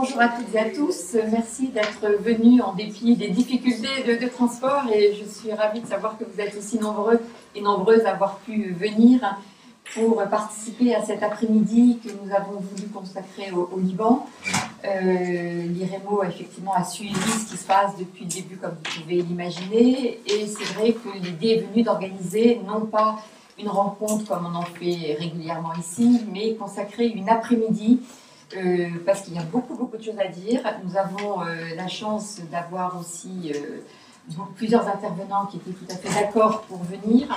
bonjour à toutes et à tous. Merci d'être venus en dépit des difficultés de, transport et je suis ravie de savoir que vous êtes aussi nombreux et nombreuses à avoir pu venir pour participer à cet après-midi que nous avons voulu consacrer au, au Liban. Euh, L'IREMO effectivement a suivi ce qui se passe depuis le début comme vous pouvez l'imaginer et c'est vrai que l'idée est venue d'organiser non pas une rencontre comme on en fait régulièrement ici, mais consacrer une après-midi euh, parce qu'il y a beaucoup, beaucoup de choses à dire. Nous avons euh, la chance d'avoir aussi euh, plusieurs intervenants qui étaient tout à fait d'accord pour venir.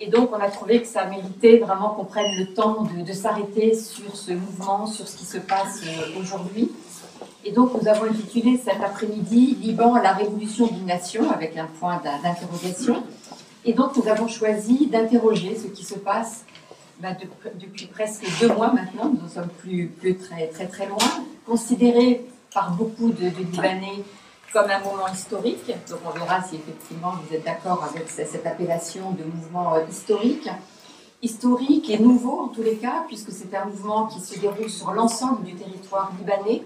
Et donc, on a trouvé que ça méritait vraiment qu'on prenne le temps de, s'arrêter sur ce mouvement, sur ce qui se passe aujourd'hui. Et donc, nous avons intitulé cet après-midi Liban, la révolution d'une nation, avec un point d'interrogation. Et donc, nous avons choisi d'interroger ce qui se passe bah, de, depuis presque deux mois maintenant, nous en sommes plus, très, très loin, considéré par beaucoup de, de, Libanais comme un moment historique. Donc on verra si effectivement vous êtes d'accord avec cette appellation de mouvement euh, historique. Historique et nouveau en tous les cas, puisque c'est un mouvement qui se déroule sur l'ensemble du territoire libanais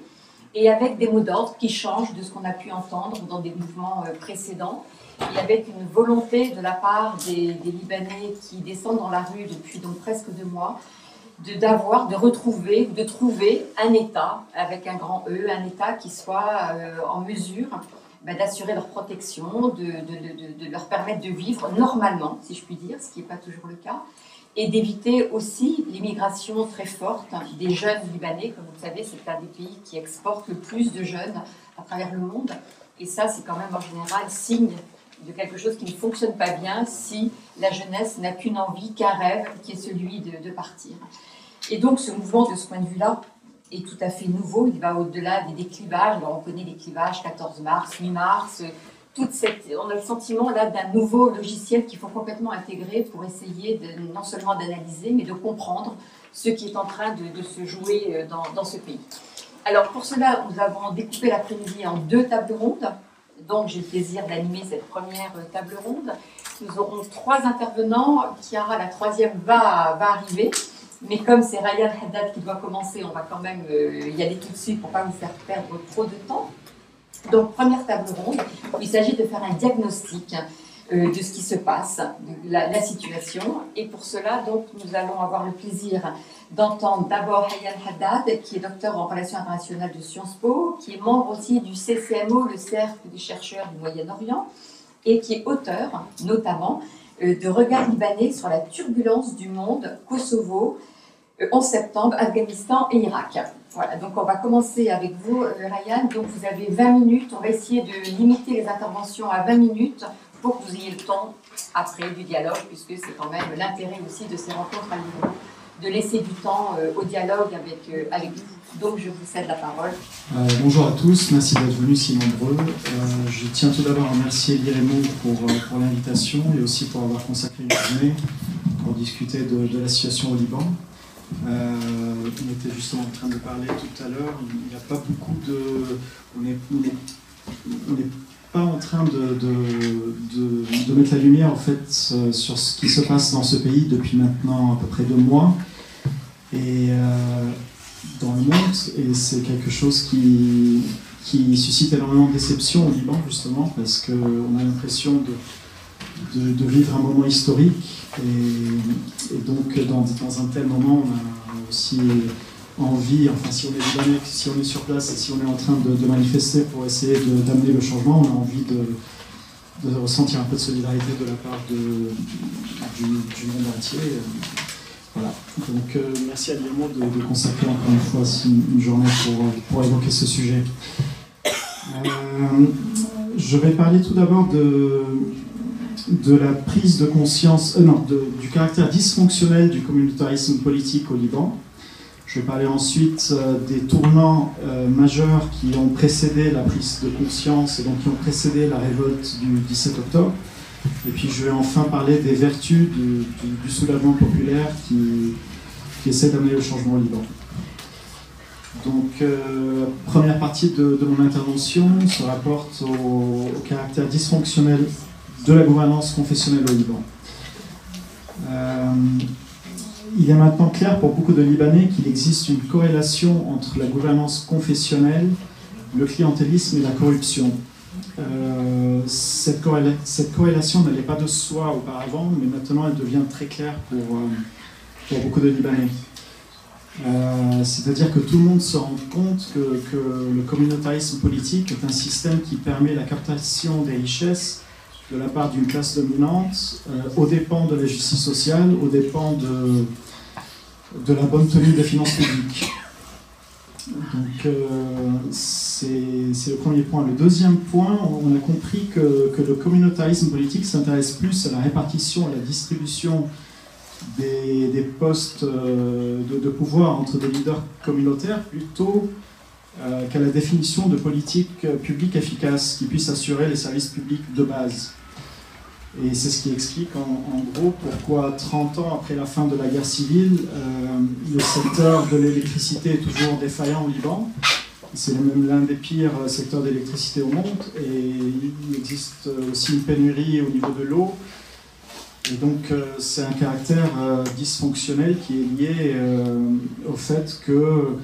et avec des mots d'ordre qui changent de ce qu'on a pu entendre dans des mouvements euh, précédents et avec une volonté de la part des, des, Libanais qui descendent dans la rue depuis donc presque deux mois de d'avoir, de retrouver, de trouver un État avec un grand E, un État qui soit euh, en mesure bah, d'assurer leur protection, de, de, de, de, leur permettre de vivre normalement, si je puis dire, ce qui n'est pas toujours le cas, et d'éviter aussi l'immigration très forte des jeunes Libanais. Comme vous le savez, c'est un des pays qui exporte le plus de jeunes à travers le monde. Et ça, c'est quand même en général signe de quelque chose qui ne fonctionne pas bien si la jeunesse n'a qu'une envie, qu'un rêve, qui est celui de, partir. Et donc ce mouvement, de ce point de vue-là, est tout à fait nouveau. Il va au-delà des déclivages. Alors, on connaît les clivages 14 mars, 8 mars. Toute cette, on a le sentiment là d'un nouveau logiciel qu'il faut complètement intégrer pour essayer non seulement d'analyser, mais de comprendre ce qui est en train de, de se jouer euh, dans, dans ce pays. Alors pour cela, nous avons découpé l'après-midi en deux tables rondes. Donc j'ai le plaisir d'animer cette première table ronde. Nous aurons trois intervenants. Chiara, la troisième, va, va arriver. Mais comme c'est Ryan Haddad qui doit commencer, on va quand même euh, y aller tout de suite pour ne pas vous faire perdre trop de temps. Donc première table ronde, il s'agit de faire un diagnostic euh, de ce qui se passe, de la, situation. Et pour cela, donc, nous allons avoir le plaisir d'entendre d'abord Hayyan Haddad, qui est docteur en relations internationales de Sciences Po, qui est membre aussi du CCMO, le Cercle des chercheurs du Moyen-Orient, et qui est auteur, notamment, euh, de Regards libanais sur la turbulence du monde, Kosovo, 11 septembre, Afghanistan et Irak. Voilà, donc on va commencer avec vous, euh, Ryan. Donc vous avez 20 minutes, on va essayer de limiter les interventions à 20 minutes pour que vous ayez le temps après du dialogue, puisque c'est quand même l'intérêt aussi de ces rencontres à niveau de laisser du temps euh, au dialogue avec, euh, avec vous. Donc je vous cède la parole. Euh, bonjour à tous, merci d'être venus si nombreux. je tiens tout d'abord à remercier l'IREMO pour, pour l'invitation et aussi pour avoir consacré une journée pour discuter de, de la situation au Liban. on était justement en train de parler tout à l'heure, il n'y a pas beaucoup de... On est, on est, on est pas en train de, de, de, mettre la lumière en fait sur ce qui se passe dans ce pays depuis maintenant à peu près deux mois. Et euh, dans le monde et c'est quelque chose qui, qui suscite énormément de déception au Liban justement parce qu'on a l'impression de, vivre un moment historique. Et, et donc dans, dans, un tel moment on a aussi envie, enfin si on est si on est sur place et si on est en train de, manifester pour essayer d'amener le changement, on a envie de, ressentir un peu de solidarité de la part du, monde entier. Voilà. Donc euh, merci à Guillermo de, consacrer encore une fois une, journée pour, pour, évoquer ce sujet. Euh, je vais parler tout d'abord de, de la prise de conscience, euh, non, du caractère dysfonctionnel du communautarisme politique au Liban. Je vais parler ensuite euh, des tournants euh, majeurs qui ont précédé la prise de conscience et donc qui ont précédé la révolte du 17 octobre. Et puis je vais enfin parler des vertus du, soulèvement populaire qui, essaie d'amener le changement au Liban. Donc, euh, première partie de, mon intervention se rapporte au, au, caractère dysfonctionnel de la gouvernance confessionnelle au Liban. Euh, il est maintenant clair pour beaucoup de Libanais qu'il existe une corrélation entre la gouvernance confessionnelle, le clientélisme et la corruption. Euh, cette, corrélation n'allait pas de soi auparavant, mais maintenant elle devient très claire pour, pour beaucoup de Libanais. Euh, c'est-à-dire que tout le monde se rend compte que, le communautarisme politique est un système qui permet la captation des richesses de la part d'une classe dominante euh, aux dépens de la justice sociale, aux dépens de, de la bonne tenue des finances publiques. Donc euh, c'est le premier point. Le deuxième point, on a compris que, que le communautarisme politique s'intéresse plus à la répartition, à la distribution des, postes euh, de, pouvoir entre des leaders communautaires plutôt euh, qu'à la définition de politiques publiques efficaces qui puissent assurer les services publics de base. Et c'est ce qui explique en, gros pourquoi 30 ans après la fin de la guerre civile, euh, le secteur de l'électricité est toujours défaillant au Liban. C'est même l'un des pires secteurs d'électricité au monde et il existe aussi une pénurie au niveau de l'eau et donc, euh, c'est un caractère euh, dysfonctionnel qui est lié au fait que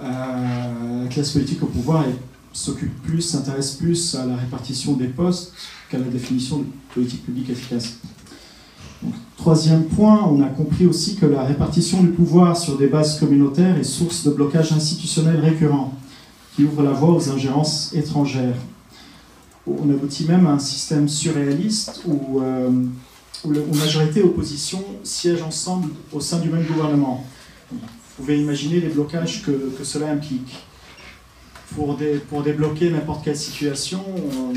la classe politique au pouvoir s'occupe plus, s'intéresse plus à la répartition des postes qu'à la définition de politique publique efficace. troisième point, on a compris aussi que la répartition du pouvoir sur des bases communautaires est source de blocage institutionnel récurrent, qui ouvre la voie aux ingérences étrangères. On aboutit même à un système surréaliste où où, majorité et opposition siègent ensemble au sein du même gouvernement. Vous pouvez imaginer les blocages que, cela implique. Pour, pour débloquer n'importe quelle situation, on,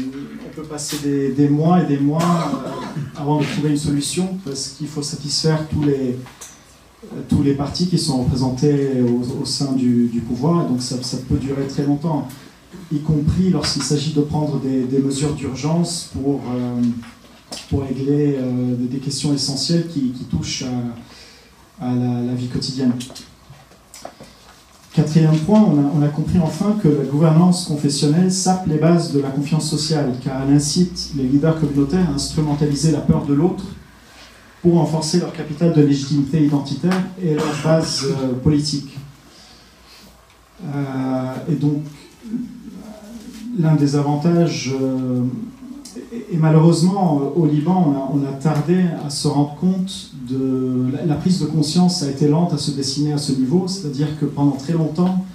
peut passer des, mois et des mois euh, avant de trouver une solution parce qu'il faut satisfaire tous les, tous les partis qui sont représentés au, sein du, pouvoir, et donc ça, peut durer très longtemps, y compris lorsqu'il s'agit de prendre des, mesures d'urgence pour, euh, pour régler euh, des questions essentielles qui, touchent à, la, vie quotidienne. Quatrième point, on a, compris enfin que la gouvernance confessionnelle sape les bases de la confiance sociale, car elle incite les leaders communautaires à instrumentaliser la peur de l'autre pour renforcer leur capital de légitimité identitaire et leur base euh, politique. Euh, et donc, l'un des avantages et malheureusement, euh, au Liban, on a, tardé à se rendre compte de. La, prise de conscience a été lente à se dessiner à ce niveau, c'est-à-dire que pendant très longtemps,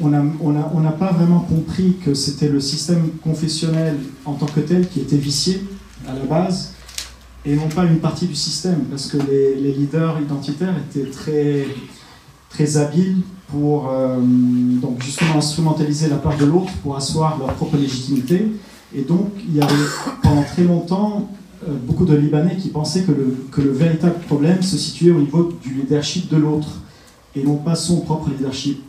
on n'a on on pas vraiment compris que c'était le système confessionnel en tant que tel qui était vicié à la base, et non pas une partie du système, parce que les, leaders identitaires étaient très, très habiles pour euh, donc justement instrumentaliser la part de l'autre pour asseoir leur propre légitimité et donc, il y avait pendant très longtemps euh, beaucoup de Libanais qui pensaient que le, le véritable problème se situait au niveau du leadership de l'autre et non pas son propre leadership.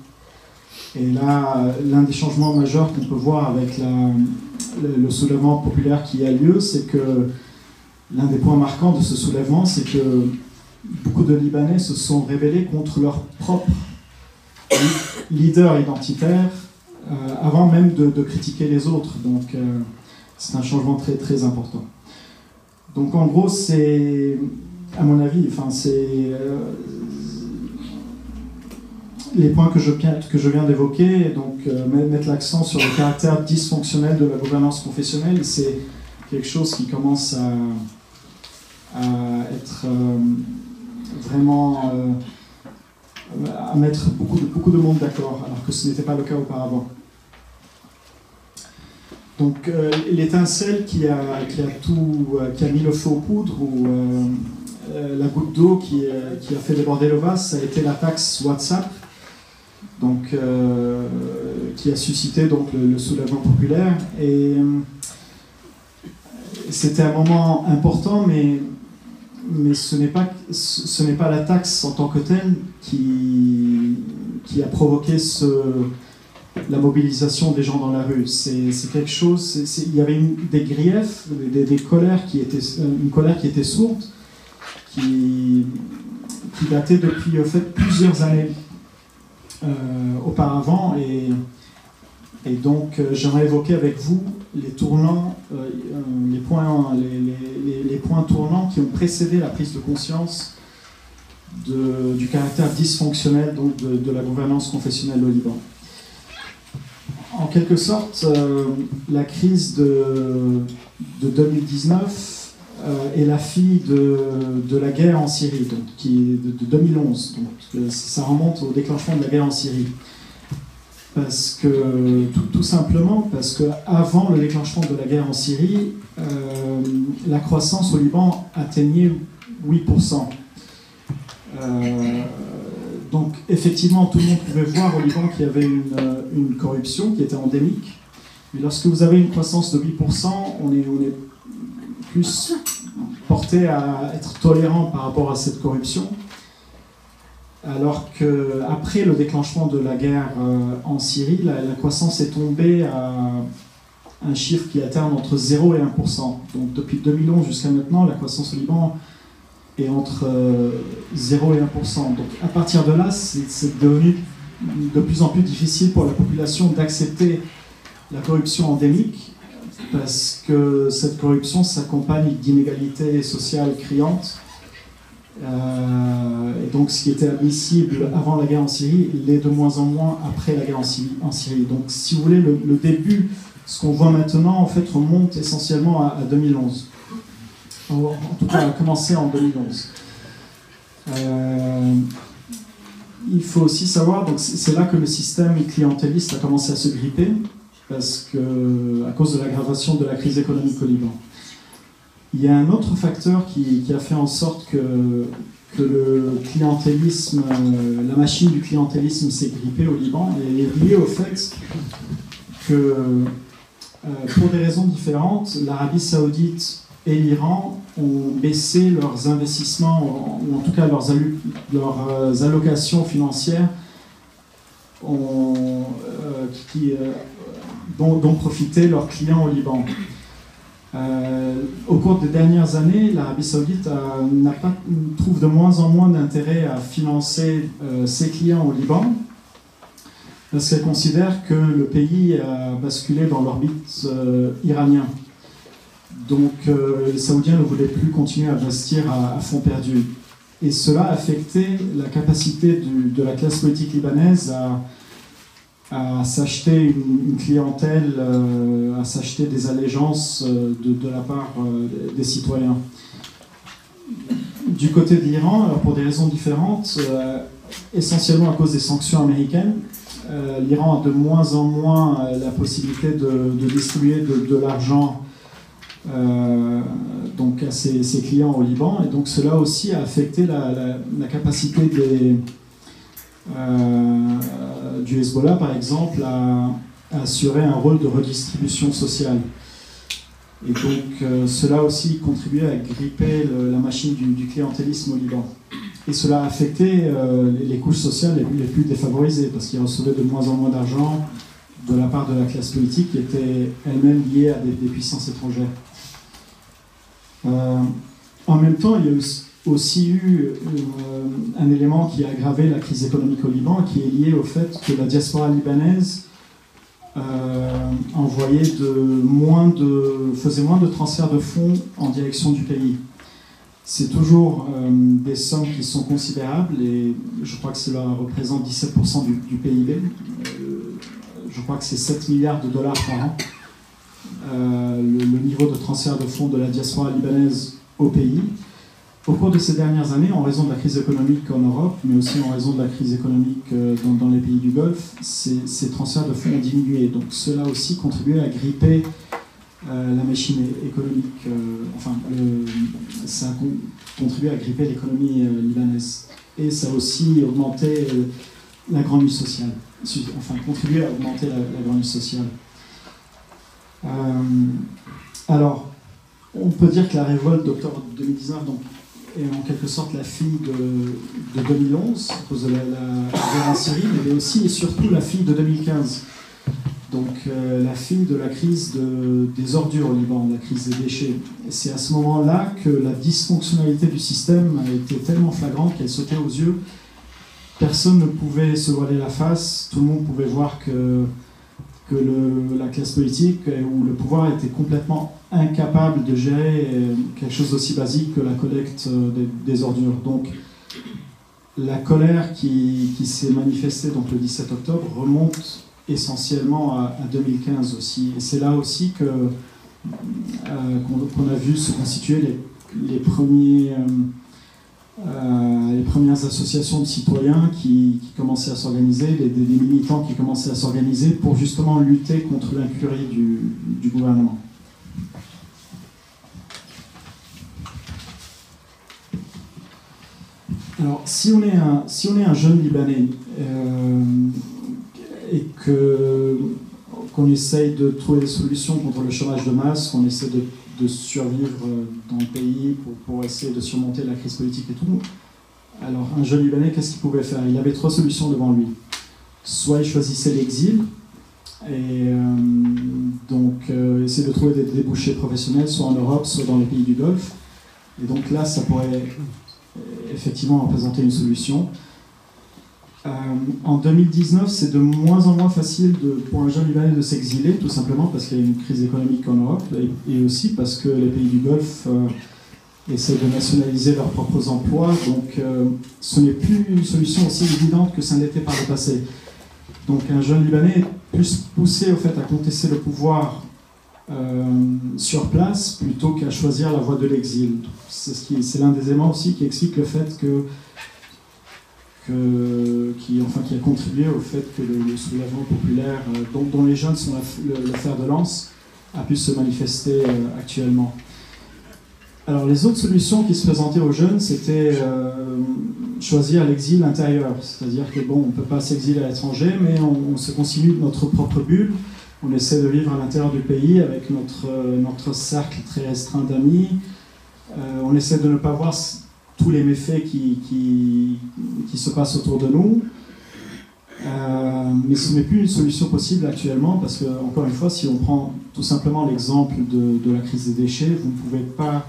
Et là, l'un des changements majeurs qu'on peut voir avec la, le, soulèvement populaire qui a lieu, c'est que l'un des points marquants de ce soulèvement, c'est que beaucoup de Libanais se sont révélés contre leur propre leader identitaire avant même de, critiquer les autres. Donc euh, c'est un changement très très important. Donc en gros, c'est, à mon avis, enfin c'est euh, les points que je, que je viens d'évoquer, donc mettre l'accent sur le caractère dysfonctionnel de la gouvernance confessionnelle, c'est quelque chose qui commence à, être vraiment à mettre beaucoup de, monde d'accord, alors que ce n'était pas le cas auparavant. Donc euh, l'étincelle euh, qui a mis le feu aux poudres, ou euh, la goutte d'eau qui, a fait déborder le vase, ça a été la taxe WhatsApp, donc, qui a suscité donc, le, soulèvement populaire. Et c'était un moment important, mais mais ce n'est pas, ce n'est pas la taxe en tant que telle qui, qui a provoqué la mobilisation des gens dans la rue. C'est quelque chose, il y avait des griefs, des, colères qui étaient, une colère qui était sourde, qui, qui datait depuis plusieurs années euh, auparavant. Et, et donc euh, j'aimerais évoquer avec vous les tournants, euh, les, points, les, points tournants qui ont précédé la prise de conscience du caractère dysfonctionnel de, la gouvernance confessionnelle au Liban. En quelque sorte, euh, la crise de, 2019 euh, est la fille de, la guerre en Syrie, donc, de, 2011. Donc, ça remonte au déclenchement de la guerre en Syrie. Parce que, tout, simplement, parce qu'avant le déclenchement de la guerre en Syrie, euh, la croissance au Liban atteignait 8%. Euh, donc effectivement, tout le monde pouvait voir au Liban qu'il y avait une, une, corruption qui était endémique. Mais lorsque vous avez une croissance de 8%, on est, on est plus porté à être tolérant par rapport à cette corruption. Alors qu'après le déclenchement de la guerre euh, en Syrie, la, croissance est tombée à un chiffre qui atteint entre 0 et 1%. Donc depuis 2011 jusqu'à maintenant, la croissance au Liban est entre 0 euh, et 1%. Donc à partir de là, c'est devenu de plus en plus difficile pour la population d'accepter la corruption endémique parce que cette corruption s'accompagne d'inégalités sociales criantes euh, et donc, ce qui était admissible avant la guerre en Syrie l'est de moins en moins après la guerre en Syrie. Donc, si vous voulez, le, début, ce qu'on voit maintenant, en fait, remonte essentiellement à, 2011. En, tout cas, a commencé en 2011. Euh, il faut aussi savoir, c'est là que le système clientéliste a commencé à se gripper, parce que, à cause de l'aggravation de la crise économique au Liban. Il y a un autre facteur qui, a fait en sorte que, le clientélisme, euh, la machine du clientélisme s'est grippée au Liban et est lié au fait que, euh, pour des raisons différentes, l'Arabie saoudite et l'Iran ont baissé leurs investissements, ou en tout cas leurs, euh, allocations financières dont, dont profitaient leurs clients au Liban. Euh, au cours des dernières années, l'Arabie saoudite pas, trouve de moins en moins d'intérêt à financer euh, ses clients au Liban parce qu'elle considère que le pays a basculé dans l'orbite euh, iranien. Donc les Saoudiens ne voulaient plus continuer à investir à, fond perdu. Et cela a affecté la capacité de la classe politique libanaise à à s'acheter une, clientèle, euh, à s'acheter des allégeances euh, de, la part euh, des citoyens. Du côté de l'Iran, pour des raisons différentes, essentiellement à cause des sanctions américaines, l'Iran a de moins en moins la possibilité de, distribuer de, l'argent à ses, clients au Liban, et donc cela aussi a affecté la, capacité des, du Hezbollah, par exemple, a, assuré un rôle de redistribution sociale. Et donc euh, cela aussi contribué à gripper la machine du, clientélisme au Liban. Et cela a affecté euh, les, couches sociales les, plus défavorisées, parce qu'ils recevaient de moins en moins d'argent de la part de la classe politique qui était elle-même liée à des, puissances étrangères. en même temps, il y a aussi aussi eu euh, un élément qui a aggravé la crise économique au Liban, qui est lié au fait que la diaspora libanaise euh, envoyait de moins de, faisait moins de transferts de fonds en direction du pays. C'est toujours euh, des sommes qui sont considérables et je crois que cela représente 17% du, PIB. je crois que c'est 7 milliards de dollars par an. le, niveau de transfert de fonds de la diaspora libanaise au pays. Au cours de ces dernières années, en raison de la crise économique en Europe, mais aussi en raison de la crise économique euh, dans, les pays du Golfe, ces, transferts de fonds ont diminué. Donc cela aussi contribué à gripper euh, la machine économique, euh, enfin, ça a contribué à gripper l'économie libanaise. Et ça a aussi augmenté la grande sociale, enfin contribué à augmenter la, la grande sociale. alors, on peut dire que la révolte d'octobre 2019, donc est en quelque sorte la fille de, 2011, à cause de la, guerre en Syrie, mais aussi et surtout la fille de 2015. Donc euh, la fille de la crise des ordures au Liban, la crise des déchets. C'est à ce moment-là que la dysfonctionnalité du système a été tellement flagrante qu'elle sautait aux yeux. Personne ne pouvait se voiler la face, tout le monde pouvait voir que que la classe politique ou le pouvoir était complètement incapable de gérer euh, quelque chose d'aussi basique que la collecte euh, des, ordures. Donc, la colère qui, s'est manifestée donc le 17 octobre remonte essentiellement à, 2015 aussi. Et c'est là aussi que euh, qu'on, a vu se constituer les, premiers les premières associations de citoyens qui, commençaient à s'organiser, les, militants qui commençaient à s'organiser pour justement lutter contre l'incurie du, gouvernement. Alors, si on est un, si on est un jeune Libanais euh, et que, qu'on essaye de trouver des solutions contre le chômage de masse, qu'on essaie de de survivre euh, dans le pays pour, pour, essayer de surmonter la crise politique et tout. Alors, un jeune Libanais, qu'est-ce qu'il pouvait faire? Il avait trois solutions devant lui. Soit il choisissait l'exil, et euh, donc euh, essayer de trouver des débouchés professionnels, soit en Europe, soit dans les pays du Golfe. Et donc là, ça pourrait effectivement représenter une solution. Euh, en 2019, c'est de moins en moins facile pour un jeune Libanais de s'exiler, tout simplement parce qu'il y a une crise économique en Europe et, aussi parce que les pays du Golfe euh, essaient de nationaliser leurs propres emplois. Donc euh, ce n'est plus une solution aussi évidente que ça n'était par le passé. Donc un jeune Libanais est plus poussé au fait à contester le pouvoir sur place plutôt qu'à choisir la voie de l'exil. C'est l'un des éléments aussi qui explique le fait que qui, enfin, qui a contribué au fait que le, soulèvement populaire, euh, dont, les jeunes sont fer de lance, a pu se manifester euh, actuellement. Alors les autres solutions qui se présentaient aux jeunes, c'était euh, choisir l'exil intérieur, c'est-à-dire que bon, on ne peut pas s'exiler à l'étranger, mais on, se continue de notre propre bulle, on essaie de vivre à l'intérieur du pays avec notre, notre cercle très restreint d'amis, on essaie de ne pas voir tous les méfaits qui, se passent autour de nous. Euh, mais ce n'est plus une solution possible actuellement parce que, encore une fois, si on prend tout simplement l'exemple de, la crise des déchets, vous ne pouvez pas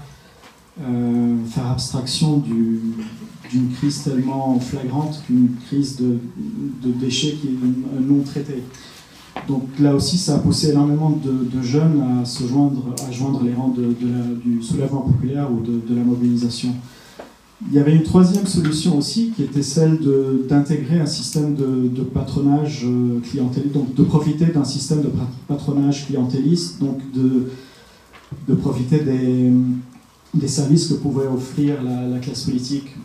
euh, faire abstraction d'une crise tellement flagrante qu'une crise de, de, déchets qui est non traitée. Donc là aussi, ça a poussé énormément de, jeunes à se joindre, à joindre les rangs du soulèvement populaire ou de, la mobilisation. Il y avait une troisième solution aussi qui était celle d'intégrer un système de, patronage euh, clientéliste, donc de profiter d'un système de patronage clientéliste, donc de, profiter des, des, services que pouvait offrir la, classe politique.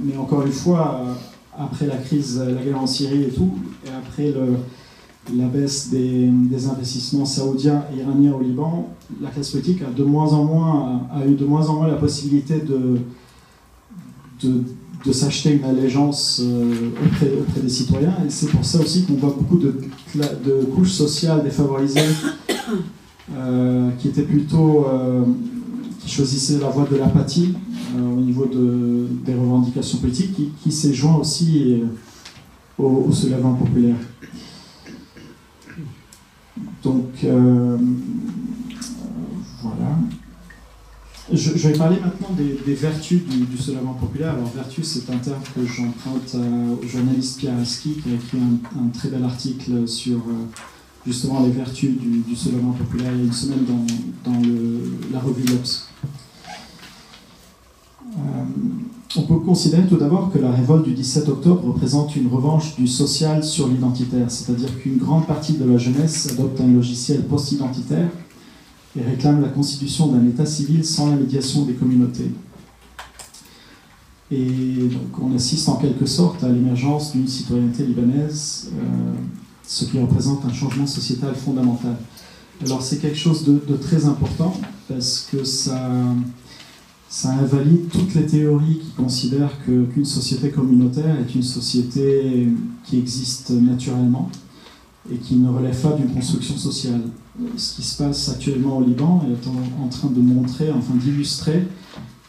Mais encore une fois, euh, après la crise, la guerre en Syrie et tout, et après le, la baisse des, investissements saoudiens et iraniens au Liban, la classe politique a, de moins en moins, a eu de moins en moins la possibilité de de, s'acheter une allégeance euh, auprès, des citoyens. Et c'est pour ça aussi qu'on voit beaucoup de, couches sociales défavorisées euh, qui étaient plutôt. Euh, qui choisissaient la voie de l'apathie au niveau de, des revendications politiques, qui, qui s'est joint aussi au, au soulèvement populaire. Donc, voilà. Je, vais parler maintenant des, vertus du, du, soulèvement populaire. Alors, vertu, c'est un terme que j'emprunte au journaliste Pierre Aski, qui a écrit un, très bel article sur euh, justement les vertus du, du, soulèvement populaire il y a une semaine dans, la revue L'Obs. Euh, on peut considérer tout d'abord que la révolte du 17 octobre représente une revanche du social sur l'identitaire, c'est-à-dire qu'une grande partie de la jeunesse adopte un logiciel post-identitaire et réclame la constitution d'un État civil sans la médiation des communautés. Et donc on assiste en quelque sorte à l'émergence d'une citoyenneté libanaise, euh, ce qui représente un changement sociétal fondamental. Alors c'est quelque chose de, très important parce que ça, ça invalide toutes les théories qui considèrent qu'une société communautaire est une société qui existe naturellement et qui ne relève pas d'une construction sociale ce qui se passe actuellement au Liban est en, train de montrer, enfin d'illustrer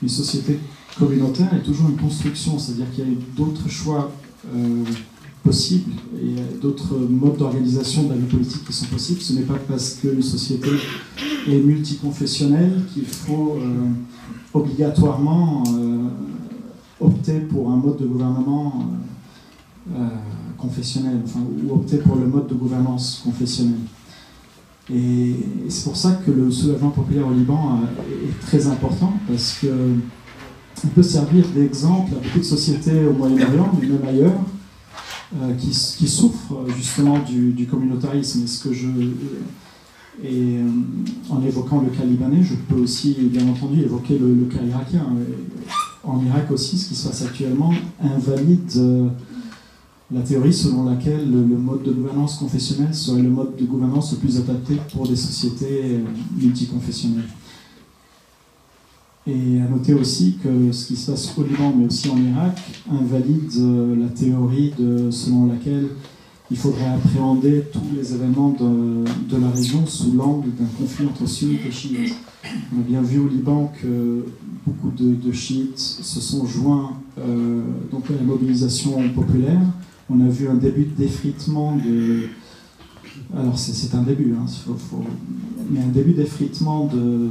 une société communautaire est toujours une construction, c'est-à-dire qu'il y a d'autres choix euh, possibles et d'autres modes d'organisation de la vie politique qui sont possibles. Ce n'est pas parce qu'une société est multiconfessionnelle qu'il faut euh, obligatoirement euh, opter pour un mode de gouvernement confessionnel, enfin, ou opter pour le mode de gouvernance confessionnelle. Et c'est pour ça que le soulèvement populaire au Liban euh, est très important, parce que peut servir d'exemple à beaucoup de sociétés au Moyen-Orient, mais même ailleurs, euh, qui, qui, souffrent justement du, du communautarisme. ce que je, et euh, en évoquant le cas libanais, je peux aussi bien entendu évoquer le, cas irakien. En Irak aussi, ce qui se passe actuellement invalide euh, la théorie selon laquelle le, mode de gouvernance confessionnelle serait le mode de gouvernance le plus adapté pour des sociétés multiconfessionnelles. Et à noter aussi que ce qui se passe au Liban, mais aussi en Irak, invalide euh, la théorie selon laquelle il faudrait appréhender tous les événements de, la région sous l'angle d'un conflit entre sunnites et chiites. On a bien vu au Liban que beaucoup de, chiites se sont joints euh, à la mobilisation populaire. On a vu un début d'effritement de. Alors c'est un début, hein, mais un début d'effritement de,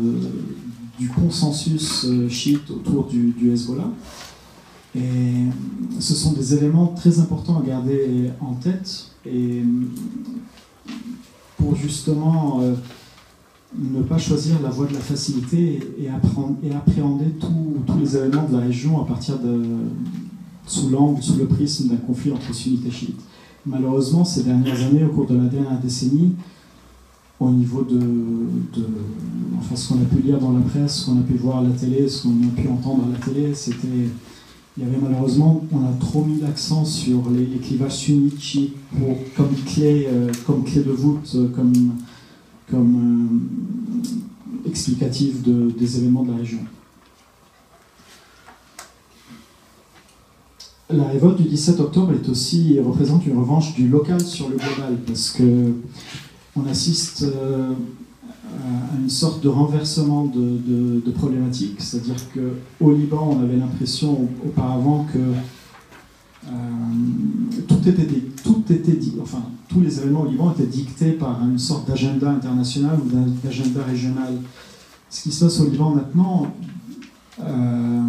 du consensus euh, chiite autour du, Hezbollah. Et ce sont des éléments très importants à garder en tête et pour justement euh, ne pas choisir la voie de la facilité et, apprendre, et appréhender tous les éléments de la région à partir de sous l'angle, sous le prisme d'un conflit entre sunnites et chiites. Malheureusement, ces dernières années, au cours de la dernière décennie, au niveau de, enfin, ce qu'on a pu lire dans la presse, ce qu'on a pu voir à la télé, ce qu'on a pu entendre à la télé, c'était il y avait malheureusement, on a trop mis l'accent sur les, clivages sunnites comme, clé, euh, comme clé de voûte, euh, comme, comme euh, des événements de la région. La révolte du 17 octobre est aussi, représente une revanche du local sur le global, parce que on assiste à une sorte de renversement de, de, problématiques, c'est-à-dire qu'au Liban, on avait l'impression auparavant que euh, tout était, tout était enfin, tous les événements au Liban étaient dictés par une sorte d'agenda international ou d'agenda régional. Ce qui se passe au Liban maintenant euh,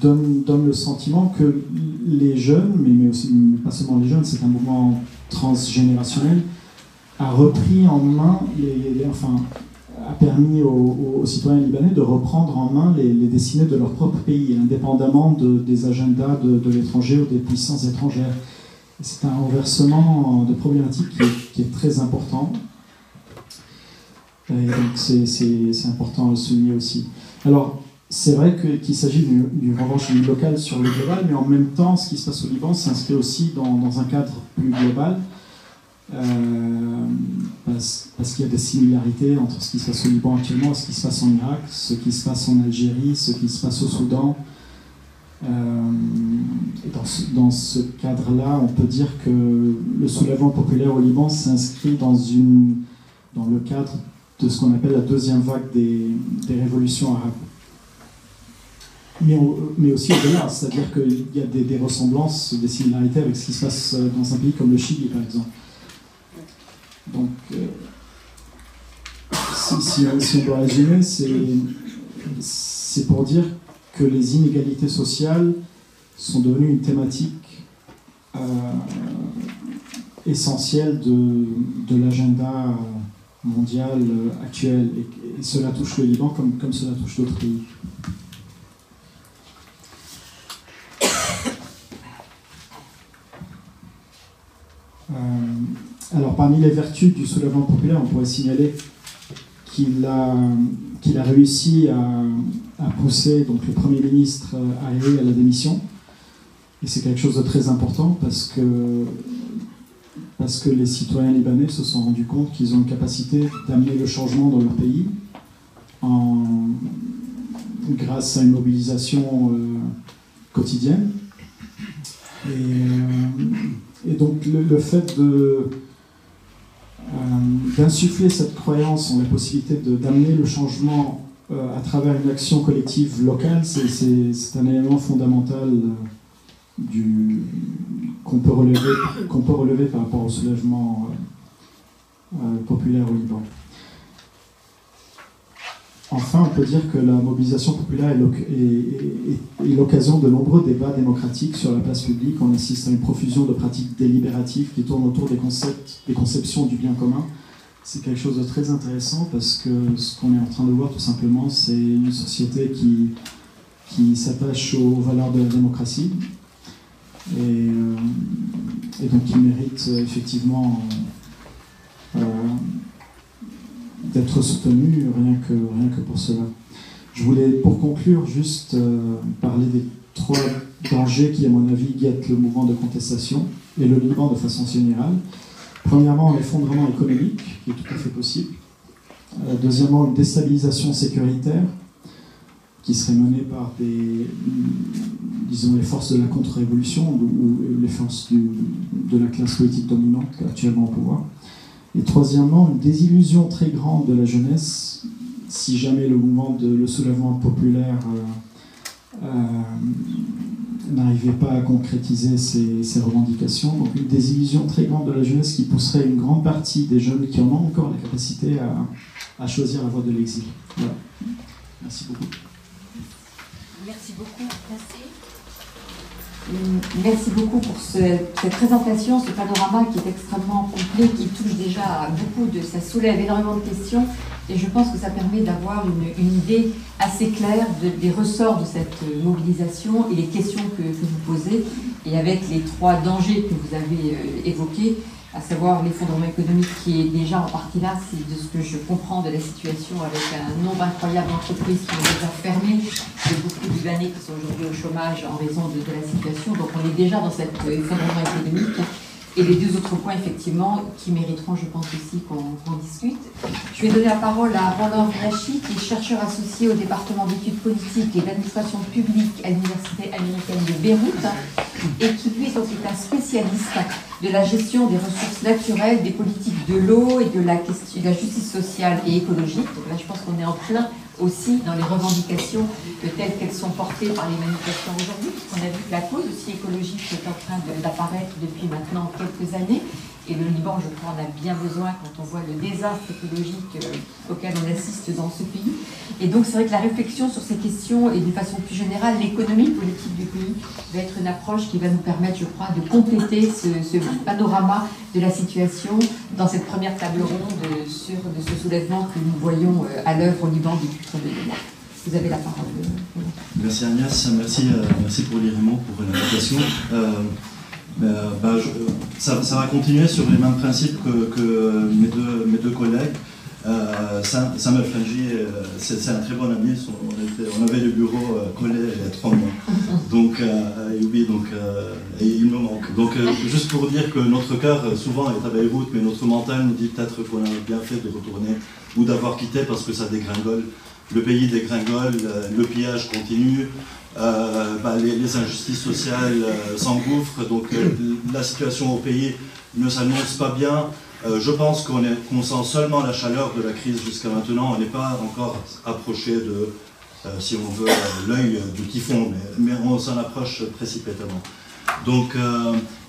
donne, le sentiment que les jeunes, mais, mais aussi pas seulement les jeunes, c'est un mouvement transgénérationnel, a repris en main, les, enfin, a permis aux, citoyens libanais de reprendre en main les, destinées de leur propre pays, indépendamment de, des agendas de, l'étranger ou des puissances étrangères. C'est un renversement de problématiques qui est, très important. Et donc c'est important à le souligner aussi. Alors, c'est vrai qu'il s'agit d'une revanche locale sur le global, mais en même temps, ce qui se passe au Liban s'inscrit aussi dans, dans, un cadre plus global euh, parce, qu'il y a des similarités entre ce qui se passe au Liban actuellement ce qui se passe en Irak, ce qui se passe en Algérie, ce qui se passe au Soudan. Euh, et dans ce, cadre-là, on peut dire que le soulèvement populaire au Liban s'inscrit dans, le cadre de ce qu'on appelle la deuxième vague des, révolutions arabes. Mais, aussi au-delà, c'est-à-dire qu'il y a des, ressemblances, des similarités avec ce qui se passe dans un pays comme le Chili, par exemple. Donc, euh, si, on doit résumer, c'est pour dire que les inégalités sociales sont devenues une thématique euh, essentielle de, de l'agenda mondial actuel. Et, cela touche le Liban comme, comme cela touche d'autres pays. Euh, alors, parmi les vertus du soulèvement populaire, on pourrait signaler qu'il a, réussi à, pousser le Premier ministre Hariri à la démission. Et c'est quelque chose de très important parce que, les citoyens libanais se sont rendus compte qu'ils ont une capacité d'amener le changement dans leur pays grâce à une mobilisation euh, quotidienne. Et, euh, et donc le, fait de euh, d'insuffler cette croyance en la possibilité d'amener le changement euh, à travers une action collective locale, c'est un élément fondamental euh, qu'on peut, relever, peut relever par rapport au soulèvement populaire au Liban. Enfin, on peut dire que la mobilisation populaire est l'occasion de nombreux débats démocratiques sur la place publique. On assiste à une profusion de pratiques délibératives qui tournent autour des concepts, des conceptions du bien commun. C'est quelque chose de très intéressant parce que ce qu'on est en train de voir tout simplement, c'est une société qui, s'attache aux valeurs de la démocratie et, euh, donc qui mérite effectivement d'être soutenu rien que, rien que pour cela. Je voulais, pour conclure, juste parler des trois dangers qui, à mon avis, guettent le mouvement de contestation et le Liban de façon générale. Premièrement, l'effondrement économique, qui est tout à fait possible. Euh, deuxièmement, une déstabilisation sécuritaire, qui serait menée par des, disons, les forces de la contre-révolution ou, les forces de la classe politique dominante actuellement au pouvoir. Et troisièmement, une désillusion très grande de la jeunesse si jamais le mouvement de le soulèvement populaire euh, euh, n'arrivait pas à concrétiser ses, revendications. Donc une désillusion très grande de la jeunesse qui pousserait une grande partie des jeunes qui en ont encore la capacité à, choisir la voie de l'exil. Voilà. Merci beaucoup. Merci beaucoup. Merci beaucoup pour cette présentation, ce panorama qui est extrêmement complet, qui touche déjà à beaucoup de, ça soulève énormément de questions et je pense que ça permet d'avoir une, idée assez claire des ressorts de cette mobilisation et les questions que, vous posez, et avec les trois dangers que vous avez euh, évoqués, à savoir l'effondrement économique qui est déjà en partie là, c'est de ce que je comprends de la situation avec un nombre incroyable d'entreprises qui ont déjà fermé, et beaucoup de Libanais qui sont aujourd'hui au chômage en raison de, de la situation. Donc on est déjà dans cet effondrement économique. Et les deux autres points, effectivement, qui mériteront, je pense aussi, qu'on discute. Je vais donner la parole à Roland Vinachi, qui est chercheur associé au département d'études politiques et d'administration publique à l'Université américaine de Beyrouth, et qui, lui, est un spécialiste de la gestion des ressources naturelles, des politiques de l'eau et de la, question, de la justice sociale et écologique. Donc là, je pense qu'on est en plein aussi dans les revendications telles qu'elles sont portées par les manifestants aujourd'hui, puisqu'on a vu que la cause aussi écologique est en train d'apparaître depuis maintenant quelques années. Et le Liban, je crois, en a bien besoin quand on voit le désastre écologique euh, auquel on assiste dans ce pays. Et donc, c'est vrai que la réflexion sur ces questions et d'une façon plus générale, l'économie politique du pays va être une approche qui va nous permettre, je crois, de compléter ce, panorama de la situation dans cette première table ronde sur de ce soulèvement que nous voyons euh, à l'œuvre au Liban depuis très de. Vous avez la parole. Merci Agnès, merci, euh, merci pour l'Irémo pour l'invitation. Bah, ça, va continuer sur les mêmes principes que, mes, deux, mes, deux, collègues. Euh, Samuel Frangi, euh, c'est un très bon ami. On, avait le bureau euh, collé il y a trois mois. Donc, donc il me manque. Donc, juste pour dire que notre cœur, souvent, est à Beyrouth, mais notre mental nous dit peut-être qu'on a bien fait de retourner ou d'avoir quitté parce que ça dégringole. Le pays dégringole, le pillage continue, euh, bah, les, injustices sociales euh, s'engouffrent, donc euh, la situation au pays ne s'annonce pas bien. je pense qu'on sent seulement la chaleur de la crise jusqu'à maintenant, on n'est pas encore approché de, si on veut, l'œil du typhon, mais, on s'en approche précipitamment. Donc,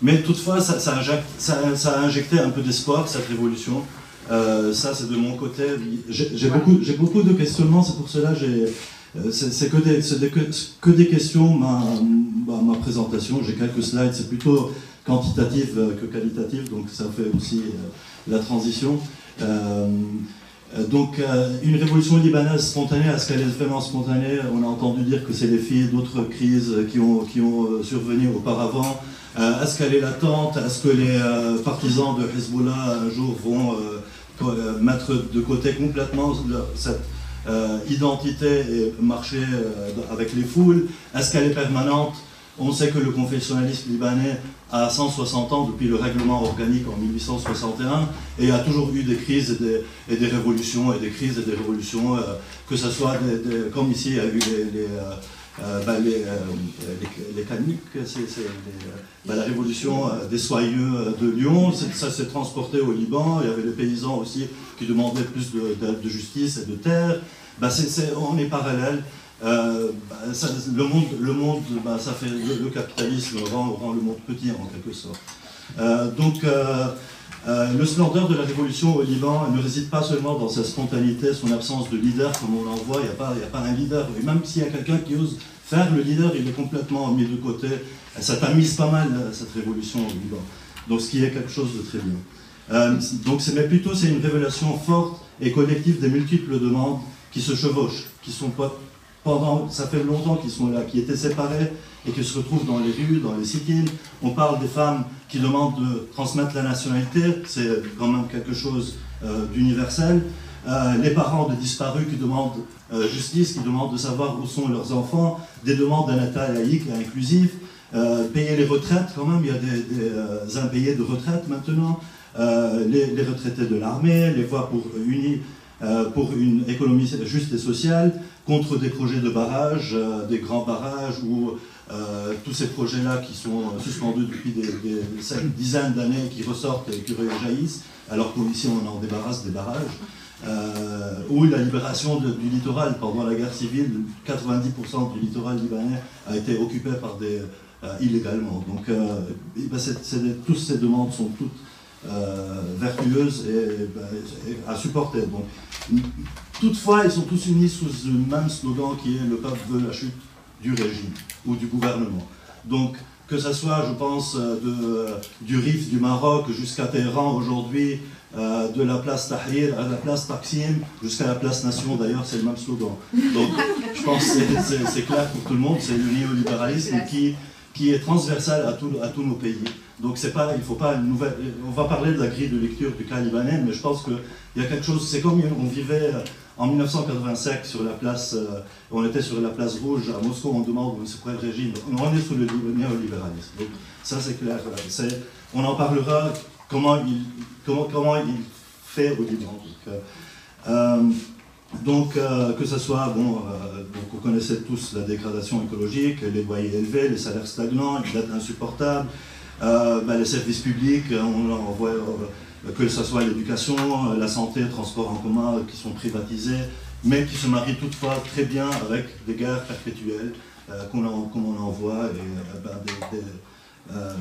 mais toutefois, ça, a injecté un peu d'espoir, cette révolution. Ça, c'est de mon côté. J'ai beaucoup, beaucoup de questionnements, c'est pour cela que euh, c'est que des, que, des questions, ma, ma, présentation. J'ai quelques slides, c'est plutôt quantitatif euh, que qualitatif, donc ça fait aussi euh, la transition. donc, une révolution libanaise spontanée, est-ce qu'elle est vraiment spontanée On a entendu dire que c'est les filles d'autres crises qui ont, qui ont survenu auparavant. est-ce qu'elle est latente? Est-ce que les partisans de Hezbollah un jour vont mettre de côté complètement cette euh, identité et marcher euh, avec les foules. Est-ce qu'elle est permanente? On sait que le confessionnalisme libanais a 160 ans depuis le règlement organique en 1861 et a toujours eu des crises et des, révolutions et des crises et des révolutions, euh, que ce soit comme ici il y a eu les, bah, les, c'est bah, la révolution des soyeux de Lyon, ça s'est transporté au Liban, il y avait les paysans aussi qui demandaient plus de justice et de terre bah on est parallèle. Euh, le monde, le monde ça fait le, capitalisme rend, le monde petit en quelque sorte. Euh, donc, euh, le splendeur de la révolution au Liban ne réside pas seulement dans sa spontanéité, son absence de leader, comme on en voit, il n'y a, pas, a pas un leader. Et même s'il y a quelqu'un qui ose faire le leader, il est complètement mis de côté. Ça tamise pas mal cette révolution au Liban. Donc, ce qui est quelque chose de très bien. donc, mais plutôt, c'est une révélation forte et collective des multiples demandes qui se chevauchent, qui sont pendant, ça fait longtemps qu'ils sont là, qui étaient séparés et qui se retrouvent dans les rues, dans les sit On parle des femmes qui demandent de transmettre la nationalité, c'est quand même quelque chose euh, d'universel. Euh, les parents de disparus qui demandent euh, justice, qui demandent de savoir où sont leurs enfants, des demandes d'un État laïque et inclusif, payer les retraites quand même, il y a des, impayés de retraite maintenant, les, retraités de l'armée, les voix pour, pour une économie juste et sociale, contre des projets de barrages, des grands barrages ou euh, tous ces projets-là qui sont suspendus depuis des, dizaines d'années, qui ressortent et qui réjaillissent, alors qu'ici on en débarrasse des barrages. Euh, ou la libération du littoral pendant la guerre civile, 90% du littoral libanais a été occupé par des euh, illégalement. Donc, ben, toutes ces demandes sont toutes vertueuses ben, et, à supporter. Donc, toutefois, ils sont tous unis sous le même slogan qui est le peuple veut la chute du régime ou du gouvernement. Donc, que ce soit, je pense, euh, de, du Rif du Maroc jusqu'à Téhéran aujourd'hui, euh, de la place Tahrir à la place Taksim, jusqu'à la place Nation, d'ailleurs, c'est le même slogan. Donc, je pense que c'est clair pour tout le monde, c'est le néolibéralisme qui, qui est transversal à, tout, à tous nos pays. Donc, c'est pas, il faut pas une nouvelle. On va parler de la grille de lecture du cas libanais, mais je pense qu'il y a quelque chose. C'est comme on vivait en 1985, sur la place, euh, on était sur la place rouge à Moscou, on demande c'est quoi le régime. On est sous le néolibéralisme. Ça c'est clair. on en parlera comment il, fait au Liban. Donc, euh, euh, que ce soit, bon, vous connaissez tous la dégradation écologique, les loyers élevés, les salaires stagnants, les dettes insupportables, ben, les services publics, on, on voit que ce soit l'éducation, la santé, le transport en commun qui sont privatisés, mais qui se marient toutefois très bien avec des guerres perpétuelles, euh, comme on en voit, et, euh, ben, euh,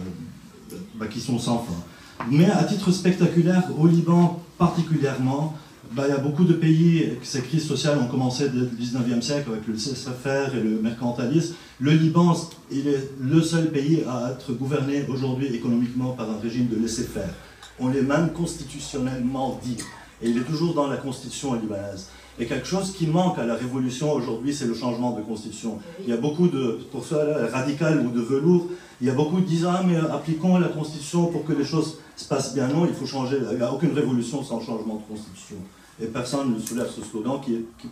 ben, qui sont sans fin. Mais à titre spectaculaire, au Liban particulièrement, ben, il y a beaucoup de pays, ces crises sociales ont commencé dès le 19e siècle avec le CSFR et le mercantilisme. Le Liban, il est le seul pays à être gouverné aujourd'hui économiquement par un régime de laisser-faire on l'est même constitutionnellement dit. Et il est toujours dans la constitution libanaise. Et quelque chose qui manque à la révolution aujourd'hui, c'est le changement de constitution. Il y a beaucoup de, pour ça, radical ou de velours, il y a beaucoup qui disent Ah, mais appliquons la constitution pour que les choses se passent bien. Non, il faut changer. Il n'y a aucune révolution sans changement de constitution. Et personne ne soulève ce slogan qui, est, qui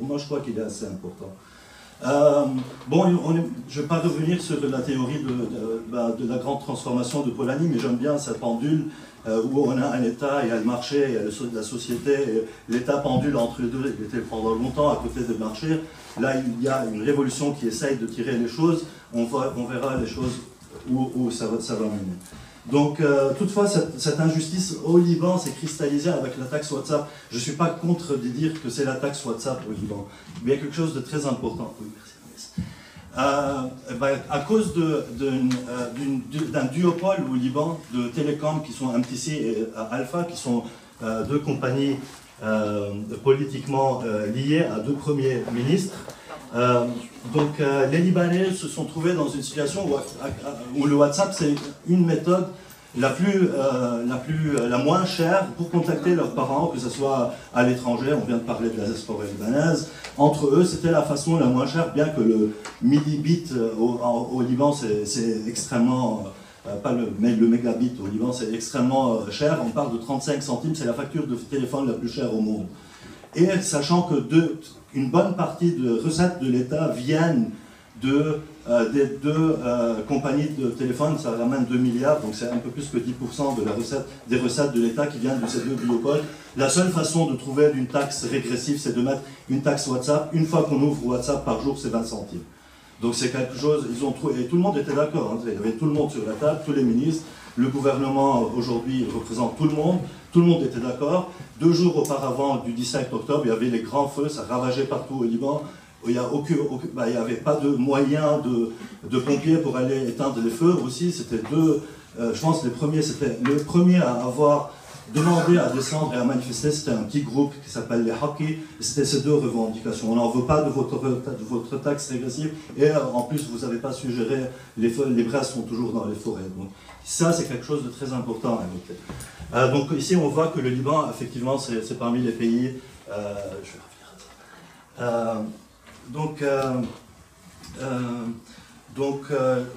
moi je crois qu'il est assez important. Euh, bon, je ne vais pas revenir sur la théorie de, bah, de, la grande transformation de Polanyi, mais j'aime bien cette pendule où on a un État, il y a le marché, il y a la société, l'État pendule entre les deux, il était pendant longtemps à côté du marché. Là, il y a une révolution qui essaye de tirer les choses, on, on verra les choses où, ça, va, ça va mener. Donc, euh, toutefois, cette, injustice au Liban s'est cristallisée avec la taxe WhatsApp. Je ne suis pas contre de dire que c'est la taxe WhatsApp au Liban, mais il y a quelque chose de très important. Euh, ben, à cause euh, d'un duopole au Liban de télécoms qui sont MTC et Alpha, qui sont deux compagnies politiquement liées à deux premiers ministres, donc euh, les Libanais se sont trouvés dans une situation où, le WhatsApp c'est une méthode la plus, euh, la plus, euh, la moins chère pour contacter leurs parents, que ce soit à l'étranger, on vient de parler de la diaspora libanaise. Entre eux, c'était la façon la moins chère, bien que le millibit au, au Liban c'est extrêmement pas le, mais le mégabit au Liban, c'est extrêmement cher. On parle de 35 centimes, c'est la facture de téléphone la plus chère au monde. Et sachant que deux, une bonne partie de recettes de l'État viennent de, euh, des deux euh, compagnies de téléphone, ça ramène 2 milliards, donc c'est un peu plus que 10% de la des recettes de l'État qui viennent de ces deux biopoles. La seule façon de trouver une taxe régressive, c'est de mettre une taxe WhatsApp. Une fois qu'on ouvre WhatsApp par jour, c'est 20 centimes. Donc c'est quelque chose, ils ont trouvé, et tout le monde était d'accord, hein, il y avait tout le monde sur la table, tous les ministres, le gouvernement aujourd'hui représente tout le monde, tout le monde était d'accord. Deux jours auparavant, du 17 octobre, il y avait les grands feux, ça ravageait partout au Liban. Il n'y bah, avait pas de moyens de, pompiers pour aller éteindre les feux aussi. C'était deux, euh, je pense les premiers, c'était le premier à avoir demandé à descendre et à manifester, c'était un petit groupe qui s'appelle les et c'était ces deux revendications. On n'en veut pas de votre, de votre taxe régressive, et euh, en plus, vous n'avez pas suggéré, les, les sont toujours dans les forêts. Donc, ça, c'est quelque chose de très important noter. Euh, donc ici, on voit que le Liban, effectivement, c'est parmi les pays. Euh, je vais revenir. Donc, donc,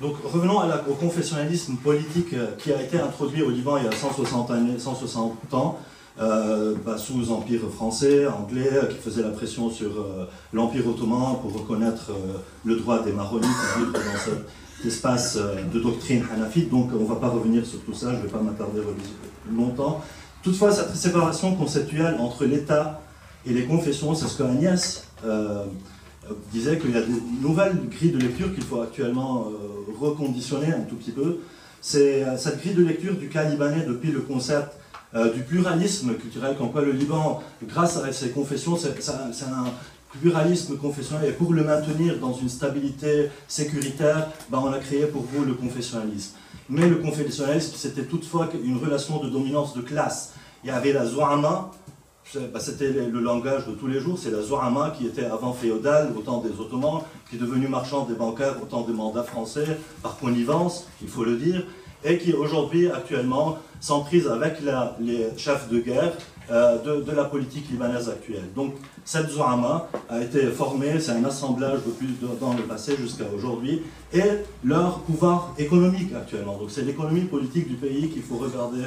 donc, revenons au confessionnalisme politique qui a été introduit au Liban il y a 160, années, 160 ans. Bah, sous Empire français, anglais, qui faisait la pression sur l'Empire ottoman pour reconnaître le droit des maronites à vivre dans cette espace euh, de doctrine hanafite, donc on ne va pas revenir sur tout ça, je ne vais pas m'attarder longtemps. Toutefois, cette séparation conceptuelle entre l'État et les confessions, c'est ce que Agnès euh, disait qu'il y a des nouvelles grilles de lecture qu'il faut actuellement euh, reconditionner un tout petit peu. C'est cette grille de lecture du cas libanais depuis le concept du pluralisme culturel, quoi le Liban, grâce à ses confessions, c'est un, pluralisme confessionnel et pour le maintenir dans une stabilité sécuritaire, ben on a créé pour vous le confessionnalisme. Mais le confessionnalisme, c'était toutefois une relation de dominance de classe. Il y avait la Zohama, ben c'était le langage de tous les jours, c'est la Zohama qui était avant féodale au temps des Ottomans, qui est devenue marchande des bancaires au temps des mandats français, par connivence, il faut le dire, et qui aujourd'hui, actuellement, s'emprise avec les chefs de guerre euh, de, la politique libanaise actuelle. Donc cette Zohama a été formée, c'est un assemblage depuis dans le passé jusqu'à aujourd'hui, et leur pouvoir économique actuellement. Donc c'est l'économie politique du pays qu'il faut regarder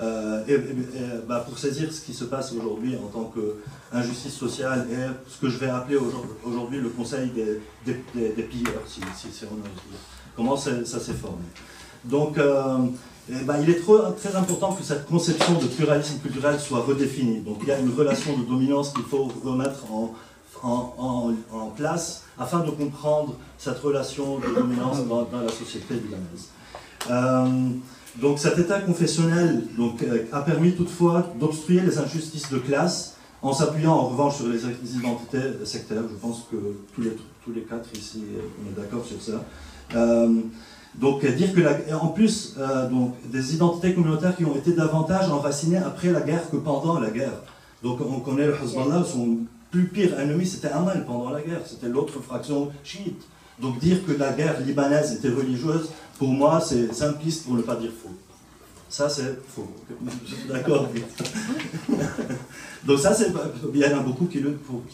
euh, bah, pour saisir ce qui se passe aujourd'hui en tant qu'injustice sociale et ce que je vais appeler aujourd'hui le conseil des, pilleurs, si, si, on ose dire. Comment ça s'est formé. Donc, euh, ben, il est très important que cette conception de pluralisme culturel soit redéfinie. Donc il y a une relation de dominance qu'il faut remettre en, place afin de comprendre cette relation de dominance dans, la société libanaise. Euh, donc cet état confessionnel euh, a permis toutefois d'obstruer les injustices de classe en s'appuyant en revanche sur les identités sectaires. Je pense que tous les, quatre ici, on est d'accord sur ça. Euh, donc dire que, en plus, euh, donc, des identités communautaires qui ont été davantage enracinées après la guerre que pendant la guerre. Donc on connaît le Hezbollah, son plus pire ennemi c'était Amal pendant la guerre, c'était l'autre fraction chiite. Donc dire que la guerre libanaise était religieuse, pour moi c'est simpliste pour ne pas dire faux. Ça c'est faux. D'accord Donc ça c'est... Il y en a beaucoup qui, le,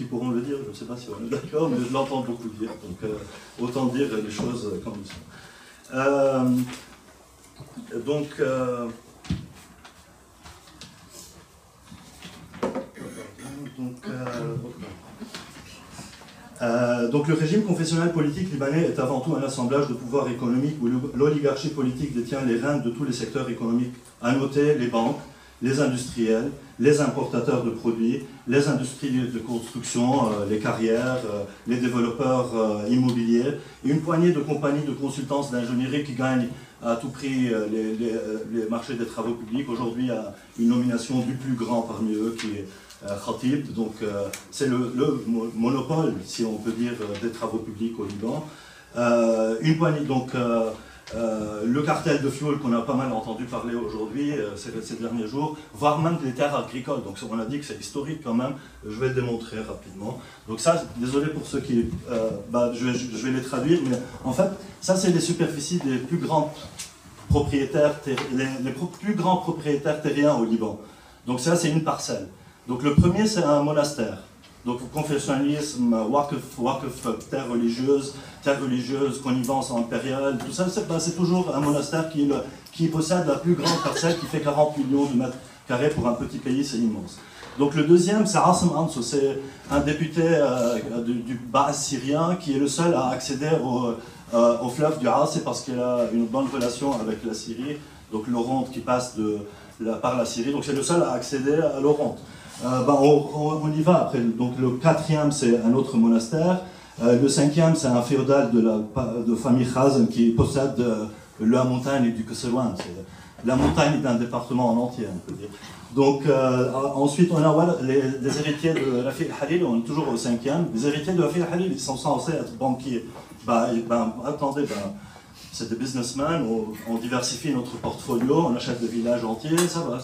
pourront le dire, je ne sais pas si on est d'accord, mais je l'entends beaucoup dire. Donc euh, autant dire les choses comme elles sont. Euh, donc, euh, euh, donc, le régime confessionnel politique libanais est avant tout un assemblage de pouvoirs économiques où l'oligarchie politique détient les rênes de tous les secteurs économiques. À noter les banques, les industriels, les importateurs de produits, les industries de construction, euh, les carrières, euh, les développeurs immobiliers, et une poignée de compagnies de consultance d'ingénierie qui gagnent à tout prix les, marchés des travaux publics. Aujourd'hui, une nomination du plus grand parmi eux qui est Khatib, donc c'est le, le, monopole, si on peut dire, des travaux publics au Liban. une poignée, donc euh, le cartel de fuel qu'on a pas mal entendu parler aujourd'hui, euh, ces, derniers jours, voire même des terres agricoles. Donc on a dit que c'est historique quand même, je vais le démontrer rapidement. Donc ça, désolé pour ceux qui... Euh, bah, je, vais, les traduire, mais en fait, ça c'est les superficies des plus grands propriétaires, les, plus grands propriétaires terriens au Liban. Donc ça c'est une parcelle. Donc le premier c'est un monastère. Donc confessionnalisme, wakf, terre religieuse, terre religieuse, connivence impériale, tout ça, c'est ben, toujours un monastère qui, possède la plus grande parcelle qui fait 40 millions de mètres carrés pour un petit pays, c'est immense. Donc le deuxième, c'est Rassam c'est un député euh, du, bas syrien qui est le seul à accéder au, euh, fleuve du Ras, c'est parce qu'il a une bonne relation avec la Syrie, donc l'Oronte qui passe par la Syrie, donc c'est le seul à accéder à l'Oronte. Euh, bah, on, y va après. Donc le quatrième, c'est un autre monastère. Euh, le cinquième, c'est un féodal de la famille Khazan qui possède euh, la montagne du Kesselouan. La montagne d'un département en entier, on peut dire. Donc ensuite, on a les, héritiers de Rafi Halil, on est toujours au cinquième. Les héritiers de Rafi Halil, ils sont censés être banquiers. Bah, ben, attendez, ben, c'est des businessmen, on, diversifie notre portfolio, on achète des villages entiers, ça va.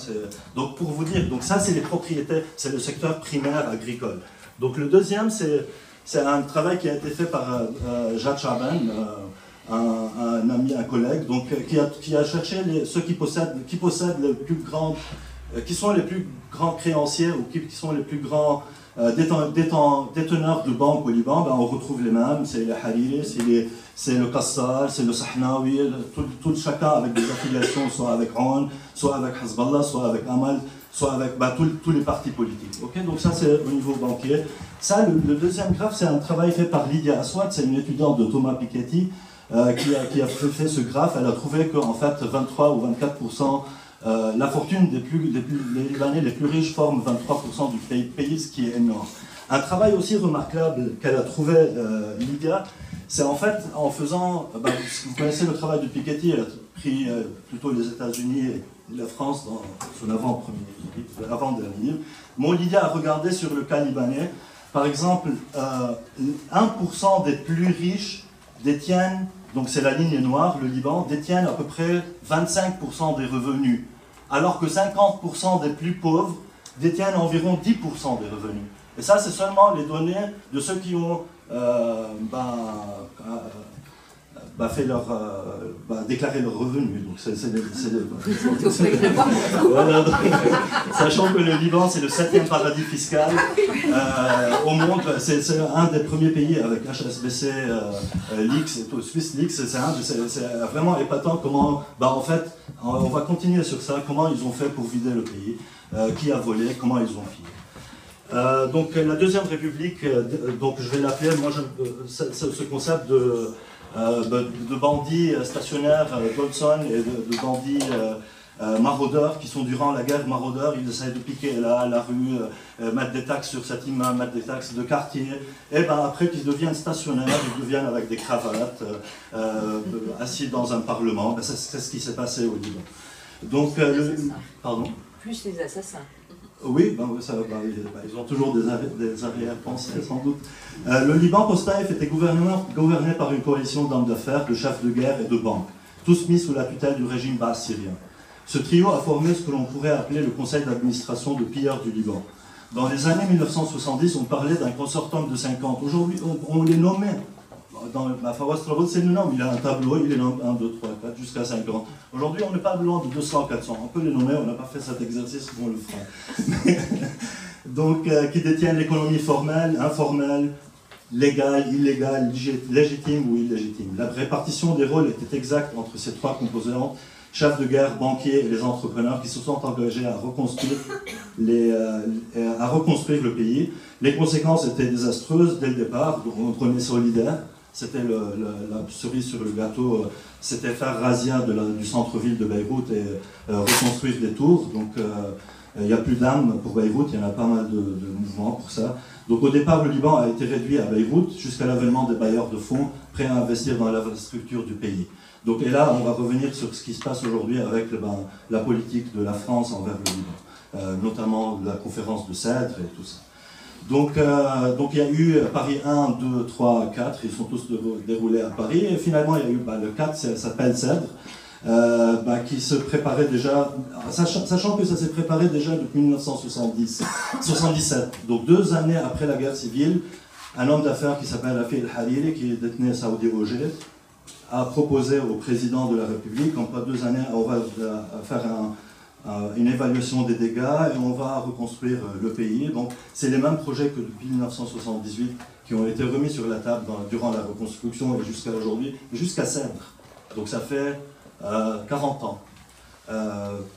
Donc pour vous dire, donc ça c'est les propriétés, c'est le secteur primaire agricole. Donc le deuxième, c'est un travail qui a été fait par euh, euh Jacques Chaban, euh, un, ami, un collègue, donc, qui, a, qui a cherché les, ceux qui possèdent, qui possèdent les plus grands, euh, qui sont les plus grands créanciers ou qui, sont les plus grands euh, déteneurs de banques au Liban, ben, on retrouve les mêmes, c'est les Hariri, c'est le Qassar, c'est le Sahnawi, tout, tout, chacun avec des affiliations, soit avec Ron, soit avec Hezbollah, soit avec Amal, soit avec ben, tous les partis politiques. Ok, Donc ça c'est au niveau banquier. Ça, le, deuxième graphe, c'est un travail fait par Lydia Aswad, c'est une étudiante de Thomas Piketty, euh, qui, a, qui, a, fait ce graphe. Elle a trouvé qu'en fait 23 ou 24% euh, la fortune des, plus, des, plus, Libanais les plus riches forme 23% du pays, ce qui est énorme. Un travail aussi remarquable qu'elle a trouvé, euh, Lydia, c'est en fait en faisant. Bah, vous connaissez le travail de Piketty, elle a pris euh, plutôt les États-Unis et la France dans son avant-dernier livre. Mon Lydia a regardé sur le cas libanais. Par exemple, 1% des plus riches détiennent donc c'est la ligne noire, le Liban, détiennent à peu près 25% des revenus alors que 50% des plus pauvres détiennent environ 10% des revenus. Et ça, c'est seulement les données de ceux qui ont euh, ben, euh, bah, fait leur, euh, bah, déclaré leurs revenus. Donc c'est, sachant que le Liban c'est le septième paradis fiscal au monde, c'est, un des premiers pays avec HSBC, euh, Leaks et tout, Swiss Leaks, c'est, vraiment épatant comment, bah, en fait, on va continuer sur ça, comment ils ont fait pour vider le pays, qui a volé, comment ils ont filé. donc la deuxième république, donc je vais l'appeler, moi ce concept de euh, de, bandits euh, stationnaires, euh, Goldson, et de, bandits maraudeurs qui sont durant la guerre maraudeurs, ils essayent de piquer là, la rue, mettre des taxes sur cet immeuble, mettre des taxes de quartier, et ben après qu'ils deviennent stationnaires, ils deviennent avec des cravates, assis dans un parlement, ben, c'est ce qui s'est passé au Liban. Donc, pardon? Plus les assassins. Oui, ça, ben, ils ont toujours des, arrière-pensées, sans doute. Euh, le Liban post-Taïf était gouverné par une coalition d'hommes d'affaires, de chefs de guerre et de banques, tous mis sous la tutelle du régime bas syrien. Ce trio a formé ce que l'on pourrait appeler le conseil d'administration de pilleurs du Liban. Dans les années 1970, on parlait d'un consortium de 50. Aujourd'hui, on les nommait dans la Fawaz c'est le nom, il a un tableau, il est là 1, 2, 3, 4, jusqu'à 50. Aujourd'hui, on n'est pas loin de 200, 400. On peut les nommer, on n'a pas fait cet exercice, on le fera. Donc, euh, qui détiennent l'économie formelle, informelle, légale, illégale, légitime ou illégitime. La répartition des rôles était exacte entre ces trois composantes chefs de guerre, banquiers et les entrepreneurs qui se sont engagés à reconstruire, euh, à reconstruire le pays. Les conséquences étaient désastreuses dès le départ. On prenait solidaire, c'était la cerise sur le gâteau, euh, c'était faire razzia du centre-ville de Beyrouth et euh, reconstruire des tours. Donc euh, il n'y a plus d'armes pour Beyrouth, il y en a pas mal de, mouvements pour ça. Donc au départ, le Liban a été réduit à Beyrouth jusqu'à l'avènement des bailleurs de fonds prêts à investir dans l'infrastructure du pays. Donc et là, on va revenir sur ce qui se passe aujourd'hui avec ben, la politique de la France envers le Liban, notamment la conférence de Cèdre et tout ça. Donc, euh, donc il y a eu Paris 1, 2, 3, 4, ils sont tous déroulés à Paris. Et finalement, il y a eu bah, le 4, ça s'appelle Cèdre, euh, bah, qui se préparait déjà, sachant, que ça s'est préparé déjà depuis 1970, 77. Donc deux années après la guerre civile, un homme d'affaires qui s'appelle Afi El-Hariri, qui détenait Saoudi Roger, a proposé au président de la République, en pas deux années, on va faire un euh, une évaluation des dégâts et on va reconstruire euh, le pays. Donc c'est les mêmes projets que depuis 1978 qui ont été remis sur la table durant la reconstruction et jusqu'à aujourd'hui, jusqu'à Cèdre. Donc ça fait 40 euh, ans.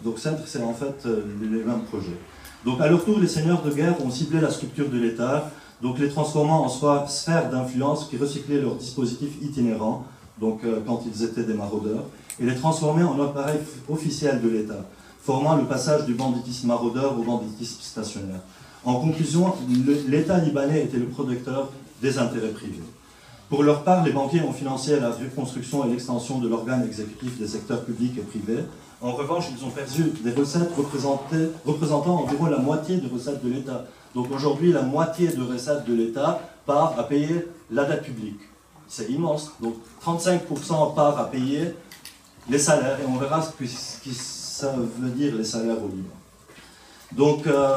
donc Cèdre, c'est en fait les mêmes projets. Donc à leur tour, les seigneurs de guerre ont ciblé la structure de l'État, donc les transformant en soit sphères d'influence qui recyclaient leurs dispositifs itinérants, donc quand ils étaient des maraudeurs, et les transformer en appareil officiel de l'État formant le passage du banditisme maraudeur au banditisme stationnaire. En conclusion, l'État libanais était le producteur des intérêts privés. Pour leur part, les banquiers ont financé la reconstruction et l'extension de l'organe exécutif des secteurs publics et privés. En revanche, ils ont perdu des recettes représentant environ la moitié des recettes de l'État. Donc aujourd'hui, la moitié de recettes de l'État part à payer la dette publique. C'est immense. Donc 35% part à payer les salaires. Et on verra ce qui ça veut dire les salaires au Liban. Donc, euh,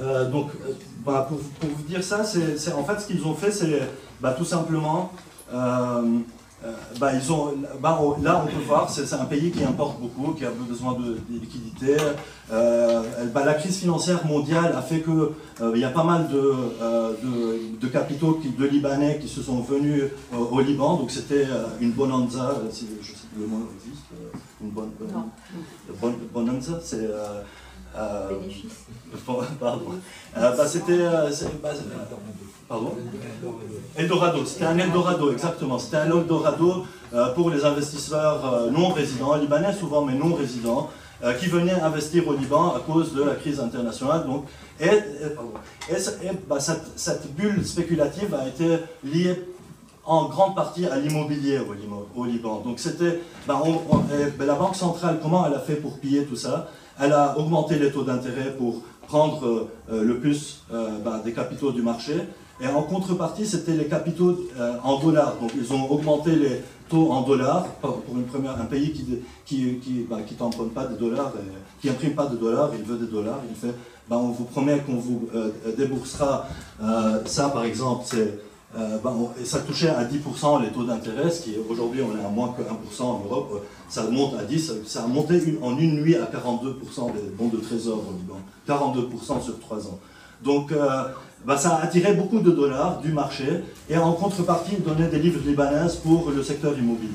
euh, donc euh, bah, pour, vous dire ça, en fait ce qu'ils ont fait, c'est bah, tout simplement bah, ils ont, là, on peut voir, c'est un pays qui importe beaucoup, qui a besoin de, liquidités. La crise financière mondiale a fait qu'il il y a pas mal de, capitaux de Libanais qui se sont venus au Liban. Donc c'était une bonanza, je sais le mot existe, une bonne, bonanza, c'est euh, Bénéfice. Pardon. Euh, bah, c'était. Euh, bah, pardon? Eldorado. C'était un Eldorado, exactement. C'était un Eldorado pour les investisseurs non résidents, libanais souvent, mais non résidents, qui venaient investir au Liban à cause de la crise internationale. Donc, et, bah, cette, bulle spéculative a été liée en grande partie à l'immobilier au, Liban. Donc c'était, la Banque centrale, comment elle a fait pour piller tout ça? Elle a augmenté les taux d'intérêt pour prendre euh, le plus euh, bah, des capitaux du marché. Et en contrepartie, c'était les capitaux euh, en dollars. Donc ils ont augmenté les taux en dollars pour une première, un pays qui qui, qui, bah, qui t'emprunte pas des dollars, qui imprime pas de dollars, il veut des dollars. Il fait, bah, on vous promet qu'on vous déboursera ça, par exemple, c'est euh, ben, et ça touchait à 10% les taux d'intérêt, ce qui aujourd'hui on est à moins que 1% en Europe, euh, ça monte à 10, ça a monté en une nuit à 42% des bons de trésor au Liban, 42% sur 3 ans. Donc euh, ben, ça a attiré beaucoup de dollars du marché et en contrepartie ils donnaient des livres libanaises pour le secteur immobilier.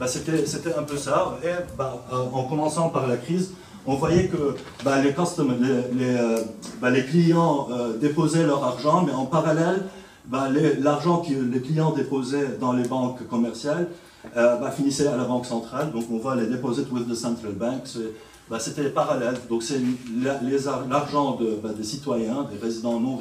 Ben, C'était un peu ça et en commençant par la crise, on voyait que les, clients déposaient leur argent mais en parallèle bah, l'argent que les clients déposaient dans les banques commerciales euh, bah, finissait à la banque centrale. Donc on voit les deposits with the central bank. Bah, c'était parallèle. Donc c'est l'argent de, des citoyens, des résidents non,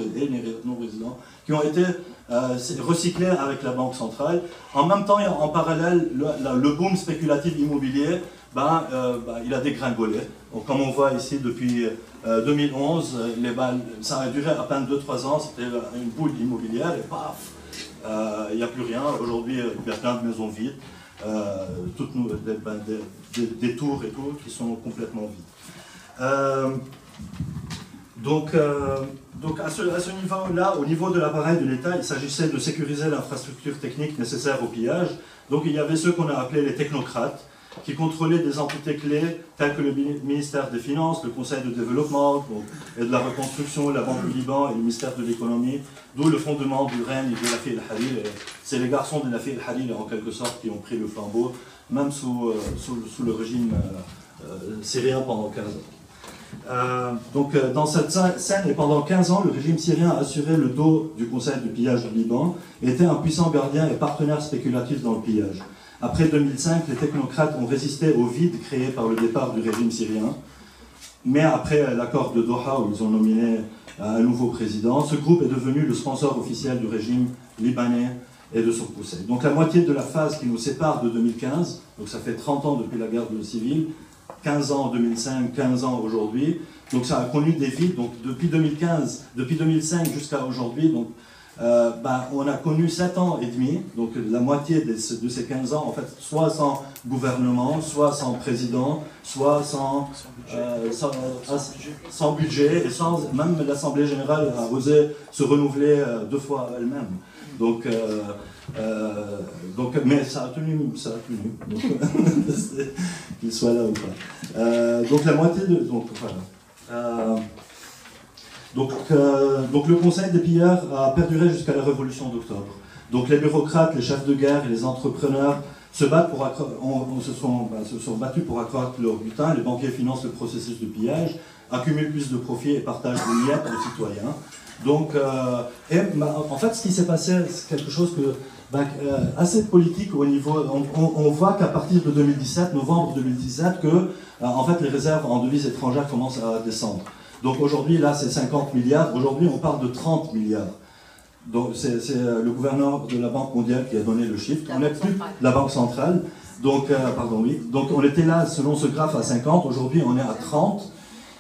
non résidents, qui ont été euh, recyclés avec la banque centrale. En même temps, en parallèle, le, boom spéculatif immobilier ben, euh, ben, il a dégringolé. Donc, comme on voit ici depuis 2011, euh, ça a duré à peine 2-3 ans, c'était une boule immobilière et paf, euh, il n'y a plus rien. Aujourd'hui, il y a plein de maisons vides, toutes ben, des, tours et tout qui sont complètement vides. Donc, donc à ce, niveau-là, au niveau de l'appareil de l'État, il s'agissait de sécuriser l'infrastructure technique nécessaire au pillage. Donc il y avait ceux qu'on a appelés les technocrates, qui contrôlait des entités clés telles que le ministère des Finances, le Conseil de développement et de la reconstruction, la Banque du Liban et le ministère de l'économie, d'où le fondement du règne de la fille El-Hariri. C'est les garçons de la fille El-Hariri, en quelque sorte, qui ont pris le flambeau, même sous, euh, le régime euh, euh, syrien pendant 15 ans. Donc dans cette scène, et pendant 15 ans, le régime syrien a assuré le dos du Conseil du pillage du Liban, et était un puissant gardien et partenaire spéculatif dans le pillage. Après 2005, les technocrates ont résisté au vide créé par le départ du régime syrien. Mais après l'accord de Doha, où ils ont nominé un nouveau président, ce groupe est devenu le sponsor officiel du régime libanais et de son conseil. Donc la moitié de la phase qui nous sépare de 2015, donc ça fait 30 ans depuis la guerre civile, 15 ans en 2005, 15 ans aujourd'hui, donc ça a connu des vides. Donc depuis 2015, depuis 2005 jusqu'à aujourd'hui, donc euh, ben, on a connu 7 ans et demi, donc la moitié de, ces 15 ans, en fait, soit sans gouvernement, soit sans président, soit sans, sans, budget. Euh, et sans, même l'Assemblée générale a osé se renouveler euh, deux fois elle-même. Donc, donc, mais ça a tenu, ça a tenu, qu'il soit là ou pas. donc la moitié de... Donc, voilà. Donc, euh, donc le Conseil des pillards a perduré jusqu'à la Révolution d'octobre. Donc les bureaucrates, les chefs de guerre et les entrepreneurs se, battent pour on, se, sont, bah, se, sont, battus pour accroître leur butin, les banquiers financent le processus de pillage, accumulent plus de profits et partagent des miettes aux citoyens. Donc, euh, et, bah, en fait, ce qui s'est passé, c'est quelque chose que, bah, euh, assez politique au niveau. On, voit qu'à partir de 2017, novembre 2017, que en fait, les réserves en devises étrangères commencent à descendre. Donc aujourd'hui, là, c'est 50 milliards. Aujourd'hui, on parle de 30 milliards. Donc c'est euh, le gouverneur de la Banque mondiale qui a donné le chiffre. on n'est plus la Banque centrale. Donc, euh, pardon, oui. Donc on était là, selon ce graphe, à 50. Aujourd'hui, on est à 30.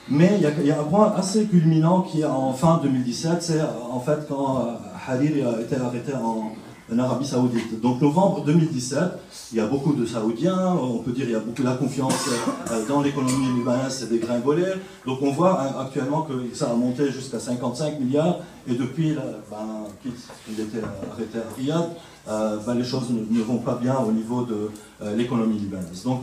Mais il y, a un point assez culminant qui est en fin 2017. C'est en fait quand euh, Hariri a été arrêté en, en Arabie Saoudite. Donc novembre 2017, il y a beaucoup de Saoudiens, on peut dire il y a beaucoup de la confiance euh, dans l'économie libanaise, c'est dégringolé. Donc on voit hein, actuellement que ça a monté jusqu'à 55 milliards et depuis ben, qu'il était arrêté à Riyad, euh, ben, les choses ne, vont pas bien au niveau de euh, l'économie libanaise. Donc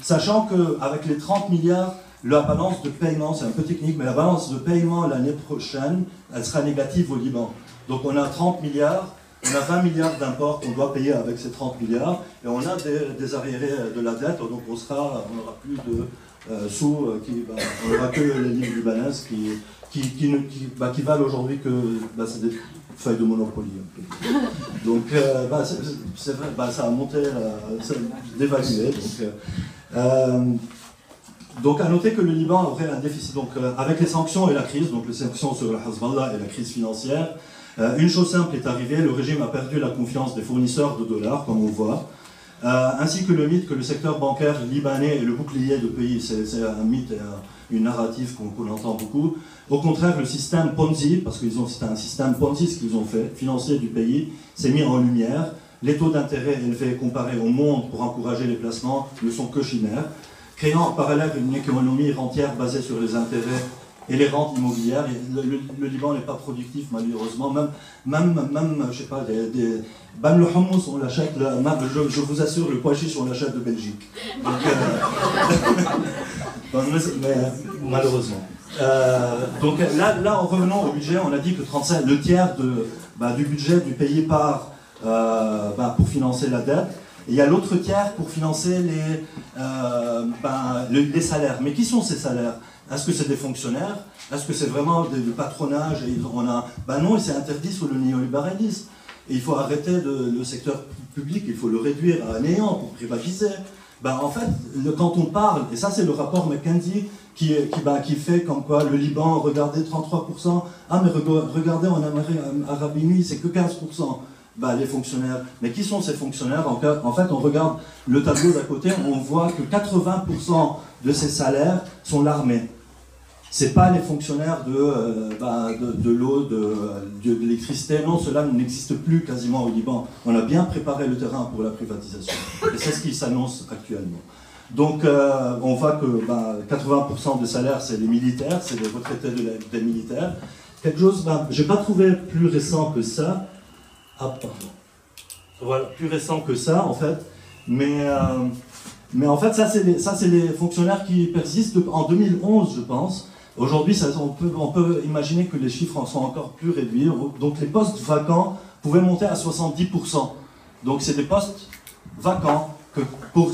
sachant qu'avec les 30 milliards, la balance de paiement, c'est un peu technique, mais la balance de paiement l'année prochaine, elle sera négative au Liban. Donc on a 30 milliards on a 20 milliards d'imports qu'on doit payer avec ces 30 milliards et on a des, arriérés de la dette, donc on sera, on n'aura plus de euh, sous, euh, qui, bah, on n'aura que les livres libanaises qui, qui, qui, bah, qui valent aujourd'hui que bah, c'est des feuilles de Monopoly. Donc euh, ça a monté, ça a dévalué. Donc, donc à noter que le Liban aurait un déficit, donc avec les sanctions et la crise, donc les sanctions sur le Hezbollah et la crise financière, euh, une chose simple est arrivée, le régime a perdu la confiance des fournisseurs de dollars, comme on voit, euh, ainsi que le mythe que le secteur bancaire libanais est le bouclier du pays. C'est un mythe une narrative qu'on entend beaucoup. Au contraire, le système Ponzi, parce que c'est un système Ponzi ce qu'ils ont fait, financier du pays, s'est mis en lumière. Les taux d'intérêt élevés comparés au monde pour encourager les placements ne sont que chimères, créant en parallèle une économie entière basée sur les intérêts et les rentes immobilières. Le, Liban n'est pas productif malheureusement. Même, même, même je sais pas, des, Bam le hummus, on l'achète, je, vous assure, le pois chiche, l'achète de Belgique. Euh, malheureusement. Euh, donc là, là, en revenant au budget, on a dit que 35, le tiers de, bah, du budget du pays part euh, bah, pour financer la dette. Et il y a l'autre tiers pour financer les, bah, les salaires. Mais qui sont ces salaires? Est-ce que c'est des fonctionnaires? Est-ce que c'est vraiment du patronage et on a... Ben non, c'est interdit sous le néolibéralisme. Et il faut arrêter le secteur public, il faut le réduire à néant pour privatiser. Ben, en fait, quand on parle, et ça c'est le rapport McKenzie qui, qui, ben, qui fait comme quoi le Liban, regardez 33%, ah mais regardez en Arabie Unie, c'est que 15%. Ben, les fonctionnaires. Mais qui sont ces fonctionnaires en, fait, on regarde le tableau d'à côté, on voit que 80% de ces salaires sont l'armée c'est pas les fonctionnaires de, euh, bah, de, l'eau, de, de, l'électricité. Non, cela n'existe plus quasiment au Liban. On a bien préparé le terrain pour la privatisation. Et c'est ce qui s'annonce actuellement. Donc, euh, on voit que 80% bah, des salaires, c'est les militaires, c'est les retraités des militaires. Quelque chose, bah, j'ai pas trouvé plus récent que ça. Ah. Voilà, plus récent que ça, en fait. Mais, euh, mais en fait, ça, c'est les, les fonctionnaires qui persistent en 2011, je pense. Aujourd'hui, on peut, on peut imaginer que les chiffres sont encore plus réduits. Donc les postes vacants pouvaient monter à 70%. Donc c'est des postes vacants que pour,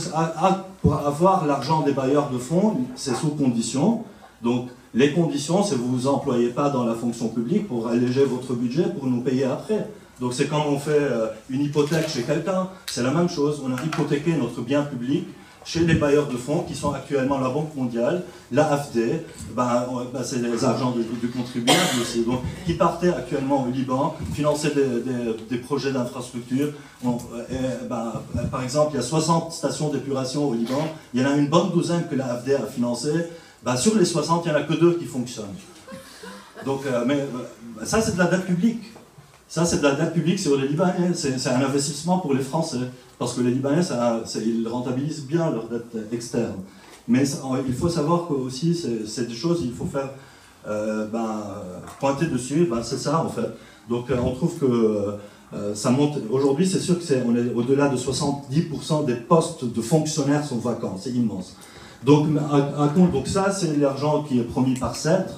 avoir l'argent des bailleurs de fonds, c'est sous condition. Donc les conditions, c'est vous vous employez pas dans la fonction publique pour alléger votre budget pour nous payer après. Donc c'est comme on fait euh, une hypothèque chez quelqu'un, c'est la même chose. On a hypothéqué notre bien public chez les bailleurs de fonds qui sont actuellement la Banque mondiale, la AFD, ben, ben, c'est les agents du, contribuable aussi, donc, qui partaient actuellement au Liban, financer des, projets d'infrastructure. Ben, par exemple, il y a 60 stations d'épuration au Liban, il y en a une bonne douzaine que la AFD a financées. Ben, sur les 60, il n'y en a que deux qui fonctionnent. Donc, euh, mais euh, ça, c'est de la dette publique. Ça, c'est de la dette publique sur les Libanais. C'est un investissement pour les Français. Parce que les Libanais, ils rentabilisent bien leur dette externe. Mais il faut savoir que aussi, c'est des choses, il faut faire euh, ben, pointer dessus. Ben, c'est ça, en fait. Donc, euh, on trouve que euh, ça monte. Aujourd'hui, c'est sûr que est, on est au-delà de 70% des postes de fonctionnaires sont vacants. C'est immense. Donc, donc ça, c'est l'argent qui est promis par CETRE.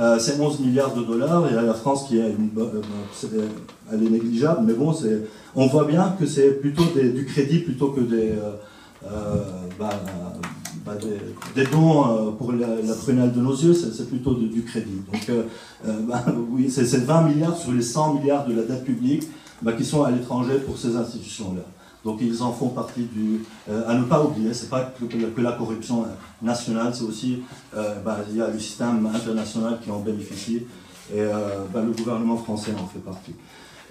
Euh, c'est 11 milliards de dollars et la France qui est, une, euh, elle est négligeable, mais bon, on voit bien que c'est plutôt du crédit plutôt que des, euh, bah, bah, des, dons pour la, prunelle de nos yeux, c'est plutôt du crédit. Donc bah, oui, c'est 20 milliards sur les 100 milliards de la dette publique qui sont à l'étranger pour ces institutions-là. Donc ils en font partie du... Euh, à ne pas oublier, c'est pas que, la corruption nationale, c'est aussi... Euh, bah, il y a le système international qui en bénéficie et euh, bah, le gouvernement français en fait partie.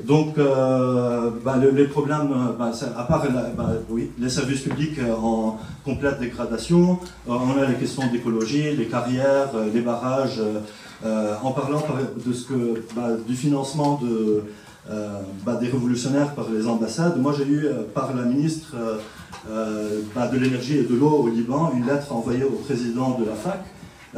Donc bah, les problèmes, à part oui, les services publics en complète dégradation, on a les questions d'écologie, les carrières, les barrages, en parlant de ce que, du financement de bah, des révolutionnaires par les ambassades. Moi, j'ai eu par la ministre bah, de l'énergie et de l'eau au Liban une lettre envoyée au président de la FAC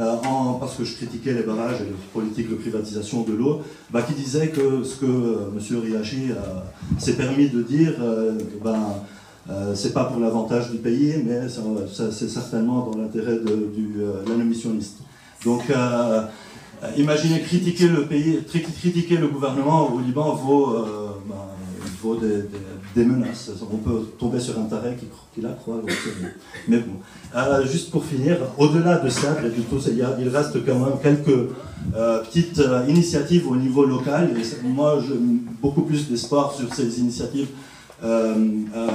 euh, parce que je critiquais les barrages et les politiques de privatisation de l'eau, bah, qui disait que ce que euh, M. Riachi euh, s'est permis de dire, c'est pas pour l'avantage du pays, mais c'est certainement dans l'intérêt de, de. Donc, imaginez critiquer le pays, critiquer le gouvernement au Liban vaut, ben, vaut des, menaces. On peut tomber sur un taré qui, la croit. Mais bon. Euh, juste pour finir, au-delà de ça, il reste quand même quelques euh, petites euh, initiatives au niveau local. Et moi, j'ai beaucoup plus d'espoir sur ces initiatives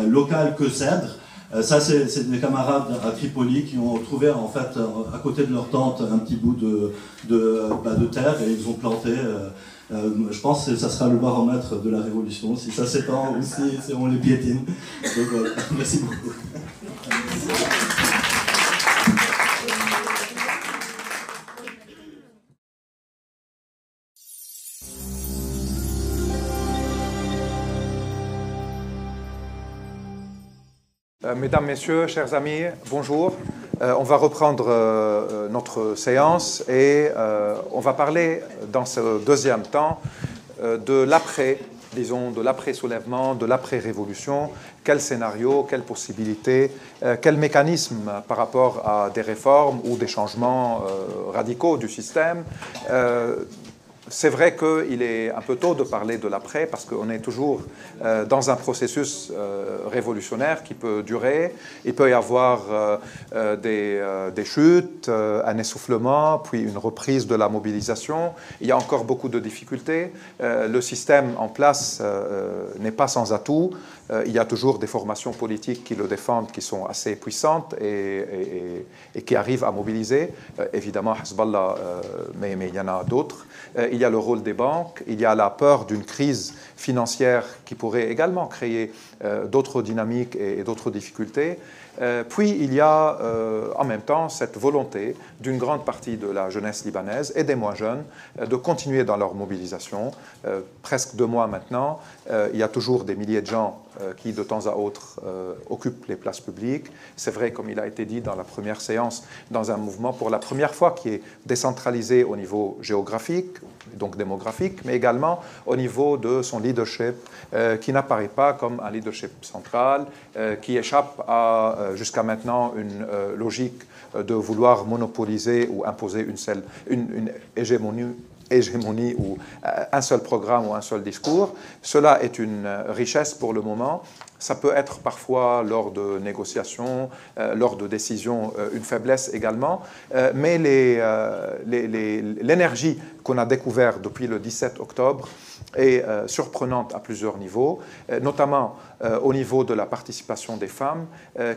locales que CEDRE. Ça, c'est des camarades à Tripoli qui ont trouvé en fait à côté de leur tente un petit bout de, de, bah, terre et ils ont planté euh, je pense que ça sera le baromètre de la révolution, si ça s'étend ou si, on les piétine. Donc merci beaucoup. Mesdames, Messieurs, chers amis, bonjour. Euh, on va reprendre euh, notre séance et on va parler dans ce deuxième temps de l'après, disons, de l'après-soulèvement, de l'après-révolution. Quel scénario, quelles possibilités, quel mécanisme par rapport à des réformes ou des changements radicaux du système c'est vrai qu'il est un peu tôt de parler de l'après parce qu'on est toujours euh, dans un processus euh, révolutionnaire qui peut durer. Il peut y avoir euh, des, chutes, un essoufflement, puis une reprise de la mobilisation. Il y a encore beaucoup de difficultés. le système en place n'est pas sans atout. Il y a toujours des formations politiques qui le défendent, qui sont assez puissantes et, qui arrivent à mobiliser. évidemment, Hezbollah, mais, mais il y en a d'autres il y a le rôle des banques, il y a la peur d'une crise financière qui pourrait également créer euh, d'autres dynamiques et, d'autres difficultés. Euh, puis il y a euh, en même temps cette volonté d'une grande partie de la jeunesse libanaise et des moins jeunes de continuer dans leur mobilisation. presque deux mois maintenant, il y a toujours des milliers de gens qui de temps à autre occupent les places publiques. C'est vrai, comme il a été dit dans la première séance, dans un mouvement pour la première fois qui est décentralisé au niveau géographique, donc démographique, mais également au niveau de son leadership, euh, qui n'apparaît pas comme un leadership central, euh, qui échappe à euh, jusqu'à maintenant une logique de vouloir monopoliser ou imposer une, seule, une, hégémonie hégémonie ou un seul programme ou un seul discours. Cela est une richesse pour le moment. Ça peut être parfois lors de négociations, lors de décisions, une faiblesse également, mais l'énergie qu'on a découverte depuis le 17 octobre est euh, surprenante à plusieurs niveaux, euh, notamment euh, au niveau de la participation des femmes,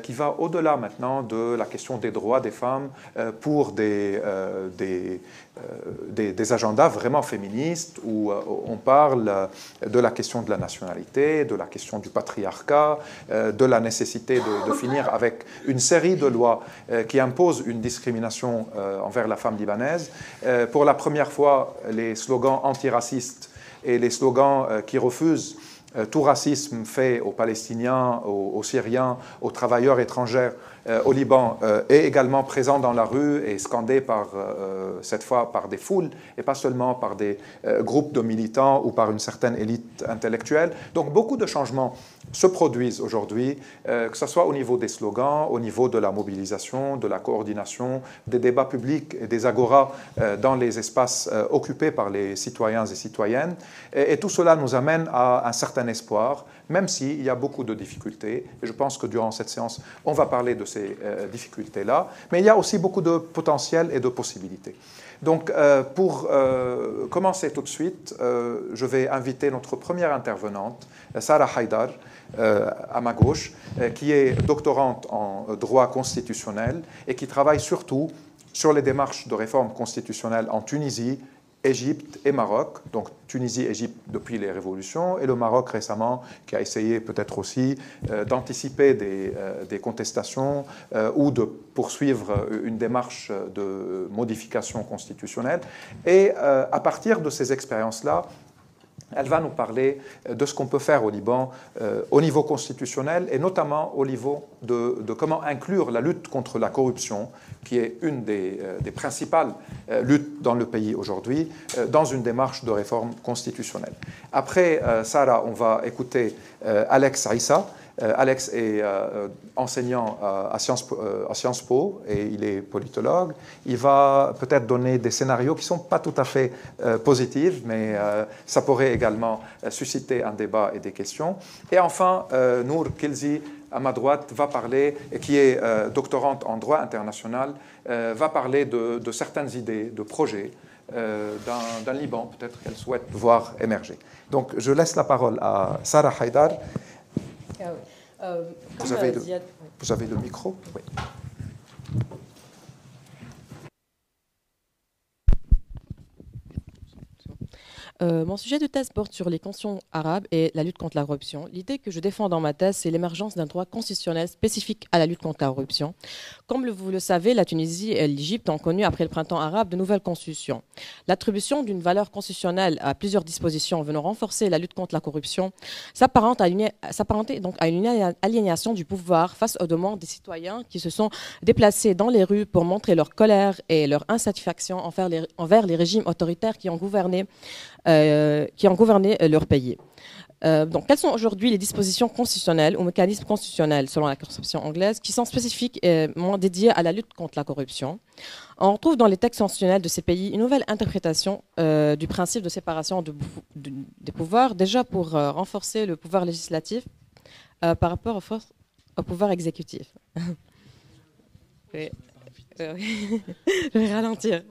qui va au-delà maintenant de la question des droits des femmes pour des, des, des, agendas vraiment féministes où on parle de la question de la nationalité, de la question du patriarcat, de la nécessité de, finir avec une série de lois qui imposent une discrimination envers la femme libanaise. Pour la première fois, les slogans antiracistes et les slogans euh, qui refusent euh, tout racisme fait aux Palestiniens, aux, Syriens, aux travailleurs étrangers au Liban est également présent dans la rue et scandé par, cette fois par des foules et pas seulement par des groupes de militants ou par une certaine élite intellectuelle. Donc beaucoup de changements se produisent aujourd'hui, euh, que ce soit au niveau des slogans, au niveau de la mobilisation, de la coordination, des débats publics et des agoras euh, dans les espaces euh, occupés par les citoyens et citoyennes. Et, tout cela nous amène à un certain espoir, même s'il y a beaucoup de difficultés. Et je pense que durant cette séance, on va parler de ces difficultés-là. Mais il y a aussi beaucoup de potentiel et de possibilités. Donc, pour commencer tout de suite, je vais inviter notre première intervenante, Sarah Haidar, euh, à ma gauche, euh, qui est doctorante en droit constitutionnel et qui travaille surtout sur les démarches de réforme constitutionnelle en Tunisie, Égypte et Maroc, donc Tunisie, Égypte depuis les révolutions, et le Maroc récemment, qui a essayé peut-être aussi euh, d'anticiper des, des, contestations ou de poursuivre une démarche de modification constitutionnelle. Et à partir de ces expériences-là, elle va nous parler euh, de ce qu'on peut faire au Liban euh, au niveau constitutionnel et notamment au niveau de, comment inclure la lutte contre la corruption, qui est une des, euh, principales luttes dans le pays aujourd'hui, dans une démarche de réforme constitutionnelle. Après Sarah, on va écouter Alex Aïssa. Euh, Alex est euh, enseignant à Sciences, euh, à Sciences, Po et il est politologue. Il va peut-être donner des scénarios qui ne sont pas tout à fait positifs, mais ça pourrait également susciter un débat et des questions. Et enfin, Nour Kilzi, à ma droite, va parler, qui est doctorante en droit international, va parler de, certaines idées, de projets d'un Liban, peut-être qu'elle souhaite voir émerger. Donc, je laisse la parole à Sarah Haidar. Ah euh, vous, avez le, vous avez le micro? Oui. Euh, mon sujet de thèse porte sur les consciences arabes et la lutte contre la corruption. L'idée que je défends dans ma thèse, c'est l'émergence d'un droit constitutionnel spécifique à la lutte contre la corruption. Comme vous le savez, la Tunisie et l'Égypte ont connu, après le printemps arabe, de nouvelles constitutions. L'attribution d'une valeur constitutionnelle à plusieurs dispositions venant renforcer la lutte contre la corruption s'apparente donc à une aliénation du pouvoir face aux demandes des citoyens qui se sont déplacés dans les rues pour montrer leur colère et leur insatisfaction envers les, régimes autoritaires qui ont gouverné qui ont gouverné euh, leur pays. Euh, donc, quelles sont aujourd'hui les dispositions constitutionnelles ou mécanismes constitutionnels, selon la conception anglaise, qui sont spécifiquement dédiés à la lutte contre la corruption? On retrouve dans les textes constitutionnels de ces pays une nouvelle interprétation du principe de séparation des pouvoirs, déjà pour renforcer le pouvoir législatif par rapport au, pouvoir exécutif. Je vais ralentir.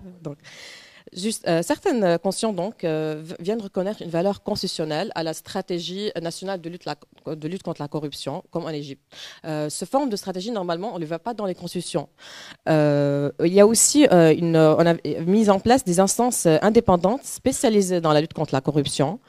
Euh, certaines consciences donc euh, viennent reconnaître une valeur constitutionnelle à la stratégie nationale de lutte, contre la corruption, comme en Égypte. Euh, ce forme de stratégie, normalement, on ne le voit pas dans les constitutions. il y a aussi une, on a mis en place des instances indépendantes spécialisées dans la lutte contre la corruption.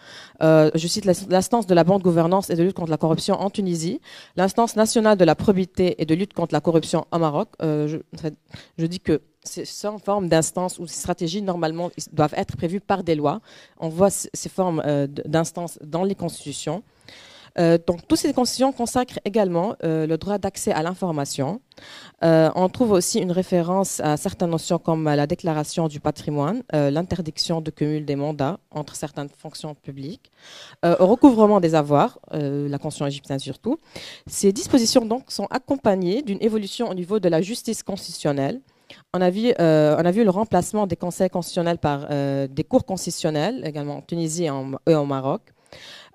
je cite l'instance de la bonne gouvernance et de lutte contre la corruption en Tunisie, l'instance nationale de la probité et de lutte contre la corruption au Maroc. je dis que ces formes d'instances ou ces stratégies, normalement, doivent être prévues par des lois. On voit ces formes euh, d'instances dans les constitutions. Euh, donc, toutes ces constitutions consacrent également euh, le droit d'accès à l'information. on trouve aussi une référence à certaines notions comme la déclaration du patrimoine, l'interdiction de cumul des mandats entre certaines fonctions publiques, au recouvrement des avoirs, la Constitution égyptienne surtout. Ces dispositions donc sont accompagnées d'une évolution au niveau de la justice constitutionnelle on a, vu, euh, on a vu le remplacement des conseils constitutionnels par euh, des cours constitutionnels, également en Tunisie et, en, au Maroc.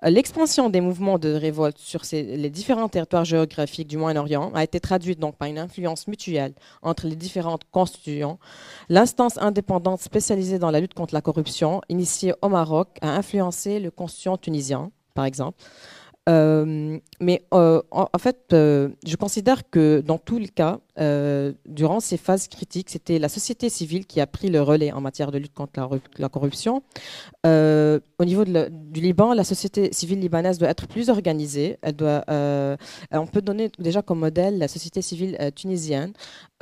Euh, l'expansion des mouvements de révolte sur les différents territoires géographiques du Moyen-Orient a été traduite donc par une influence mutuelle entre les différentes constitutions. L'instance indépendante spécialisée dans la lutte contre la corruption, initiée au Maroc, a influencé le constitution tunisien, par exemple. Mais en, fait, je considère que dans tous les cas, durant ces phases critiques, c'était la société civile qui a pris le relais en matière de lutte contre la, corruption. au niveau du Liban, la société civile libanaise doit être plus organisée. Elle doit, on peut donner déjà comme modèle la société civile tunisienne.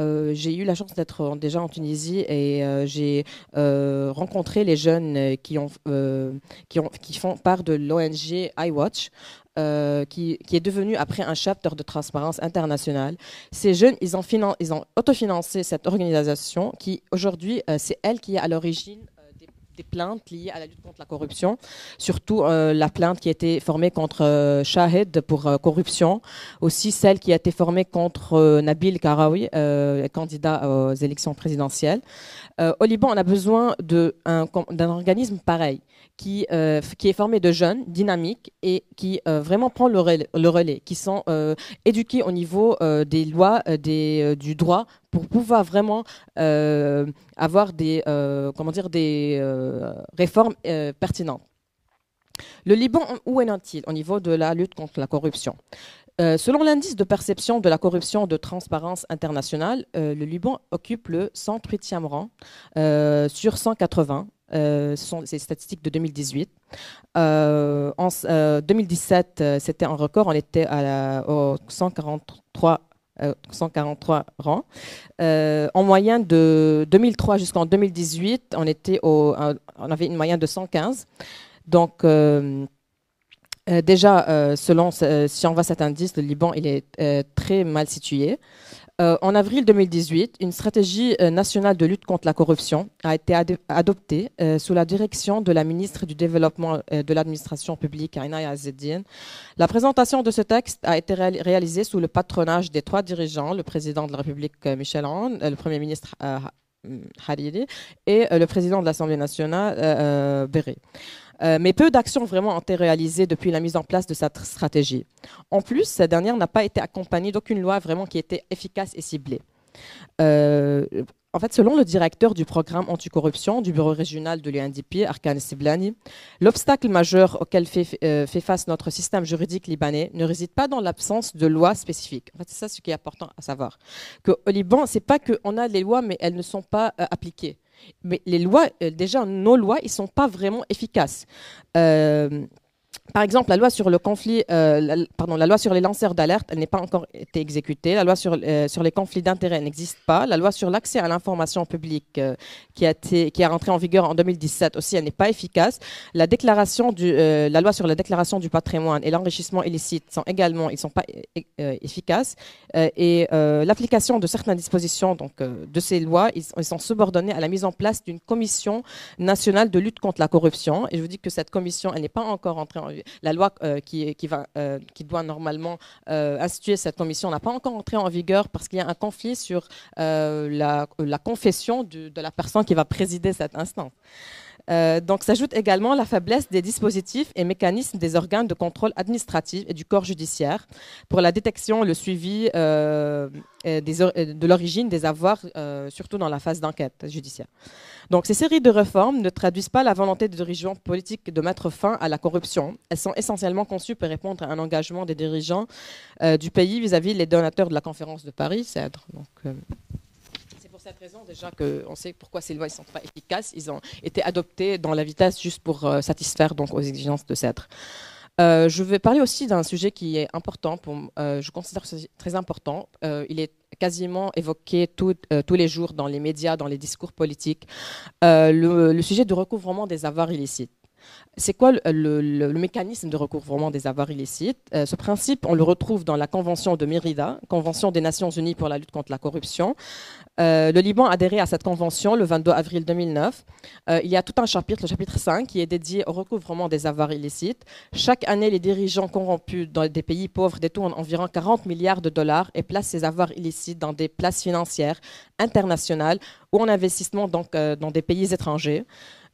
j'ai eu la chance d'être déjà en Tunisie et j'ai rencontré les jeunes qui, ont, qui, ont, qui font part de l'ONG iWatch. Euh, qui, est devenu après un chapter de transparence internationale. Ces jeunes, ils ont, ils ont autofinancé cette organisation qui, aujourd'hui, euh, c'est elle qui est à l'origine euh, des plaintes liées à la lutte contre la corruption, surtout la plainte qui a été formée contre Shahid pour corruption, aussi celle qui a été formée contre Nabil Karawi, candidat aux élections présidentielles. au Liban, on a besoin d'un organisme pareil qui, euh, qui est formé de jeunes dynamiques et qui euh, vraiment prend le relais, qui sont euh, éduqués au niveau des lois, du droit pour pouvoir vraiment avoir des, comment dire, des réformes pertinentes. Le Liban, où est-il au niveau de la lutte contre la corruption? Selon l'indice de perception de la corruption de transparence internationale, le Liban occupe le 108e rang sur 180 euh, ce sont ces statistiques de 2018. Euh, en 2017, euh, c'était un record, on était à la, au 143 143 rangs. en moyenne de 2003 jusqu'en 2018, on, était au, avait une moyenne de 115. Donc, déjà, selon, si on voit cet indice, le Liban, est très mal situé. Euh, en avril 2018, une stratégie euh, nationale de lutte contre la corruption a été adoptée euh, sous la direction de la ministre du Développement de l'administration publique, Inaya Azeddine. La présentation de ce texte a été réalisée sous le patronage des trois dirigeants, le président de la République Michel Aoun, le premier ministre Hariri et le président de l'Assemblée nationale. Euh, mais peu d'actions vraiment ont été réalisées depuis la mise en place de cette stratégie. En plus, cette dernière n'a pas été accompagnée d'aucune loi vraiment qui était efficace et ciblée. Euh, en fait, selon le directeur du programme anticorruption du bureau régional de l'UNDP, Arkan Siblani, l'obstacle majeur auquel fait, euh, fait, face notre système juridique libanais ne réside pas dans l'absence de lois spécifiques. En fait, c'est ça ce qui est important à savoir. Qu'au Liban, c'est pas qu'on a les lois, mais elles ne sont pas appliquées. Mais les lois, euh, déjà, nos lois, ils sont pas vraiment efficaces. Par exemple, la loi sur le conflit, euh, pardon, la loi sur les lanceurs d'alerte, n'est pas encore été exécutée. La loi sur, euh, sur les conflits d'intérêts n'existe pas. La loi sur l'accès à l'information publique, euh, qui a été, qui en vigueur en 2017 aussi, n'est pas efficace. La déclaration du, la loi sur la déclaration du patrimoine et l'enrichissement illicite sont également, ils sont pas efficaces. et l'application de certaines dispositions donc de ces lois, ils, sont subordonnés à la mise en place d'une commission nationale de lutte contre la corruption. Et je vous dis que cette commission, elle n'est pas encore entrée en la loi euh, euh, qui doit normalement euh, instituer cette commission n'a pas encore entré en vigueur parce qu'il y a un conflit sur la, la, confession de la personne qui va présider cette instance. Euh, donc s'ajoute également la faiblesse des dispositifs et mécanismes des organes de contrôle administratif et du corps judiciaire pour la détection, le suivi euh, de l'origine des avoirs, euh, surtout dans la phase d'enquête judiciaire. Donc ces séries de réformes ne traduisent pas la volonté des dirigeants politiques de mettre fin à la corruption. Elles sont essentiellement conçues pour répondre à un engagement des dirigeants du pays vis-à-vis des donateurs de la conférence de Paris, CEDRE. Cette raison déjà qu'on sait pourquoi ces lois ne sont pas efficaces. Ils ont été adoptés dans la vitesse juste pour euh, satisfaire donc aux exigences de CEDRE. Euh, je vais parler aussi d'un sujet qui est important, pour, euh, je considère très important. il est quasiment évoqué tous les jours dans les médias, dans les discours politiques, le, sujet du recouvrement des avoirs illicites. C'est quoi le, mécanisme de recouvrement des avoirs illicites? Euh, Ce principe, on le retrouve dans la Convention de Mérida, Convention des Nations Unies pour la lutte contre la corruption. Euh, le Liban a adhéré à cette convention le 22 avril 2009. Euh, il y a tout un chapitre, le chapitre 5, qui est dédié au recouvrement des avoirs illicites. Chaque année, les dirigeants corrompus dans des pays pauvres détournent environ 40 milliards de dollars et placent ces avoirs illicites dans des places financières internationales ou en investissement donc, dans des pays étrangers.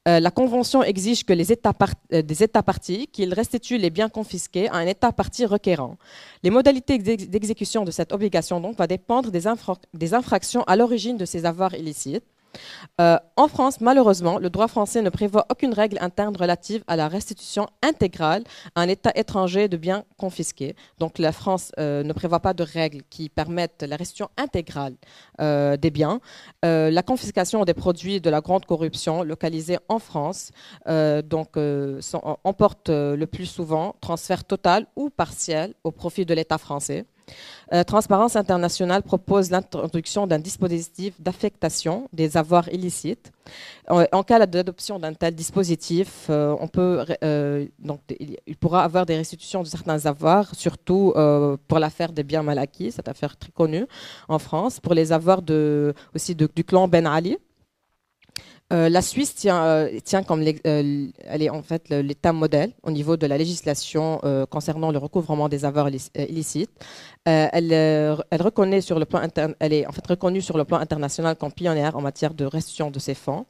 Euh, la Convention exige que les États euh, des États partis qu'ils restituent les biens confisqués à un État parti requérant. Les modalités d'exécution de cette obligation donc, vont dépendre des infractions à l'origine de ces avoirs illicites. Euh, en France, malheureusement, le droit français ne prévoit aucune règle interne relative à la restitution intégrale à un État étranger de biens confisqués. Donc la France euh, ne prévoit pas de règles qui permettent la restitution intégrale euh, des biens. la confiscation des produits de la grande corruption localisés en France donc, emporte le plus souvent transfert total ou partiel au profit de l'État français. Euh, Transparence internationale propose l'introduction d'un dispositif d'affectation des avoirs illicites. En, cas d'adoption d'un tel dispositif, euh, euh, il pourra avoir des restitutions de certains avoirs, surtout pour l'affaire des biens mal acquis, cette affaire très connue en France, pour les avoirs aussi du clan Ben Ali. Euh, la Suisse tient, euh, comme euh, elle est en fait l'État modèle au niveau de la législation concernant le recouvrement des avoirs illicites. Elle, reconnaît sur le plan est en fait reconnue sur le plan international comme pionnière en matière de restitution de ces fonds.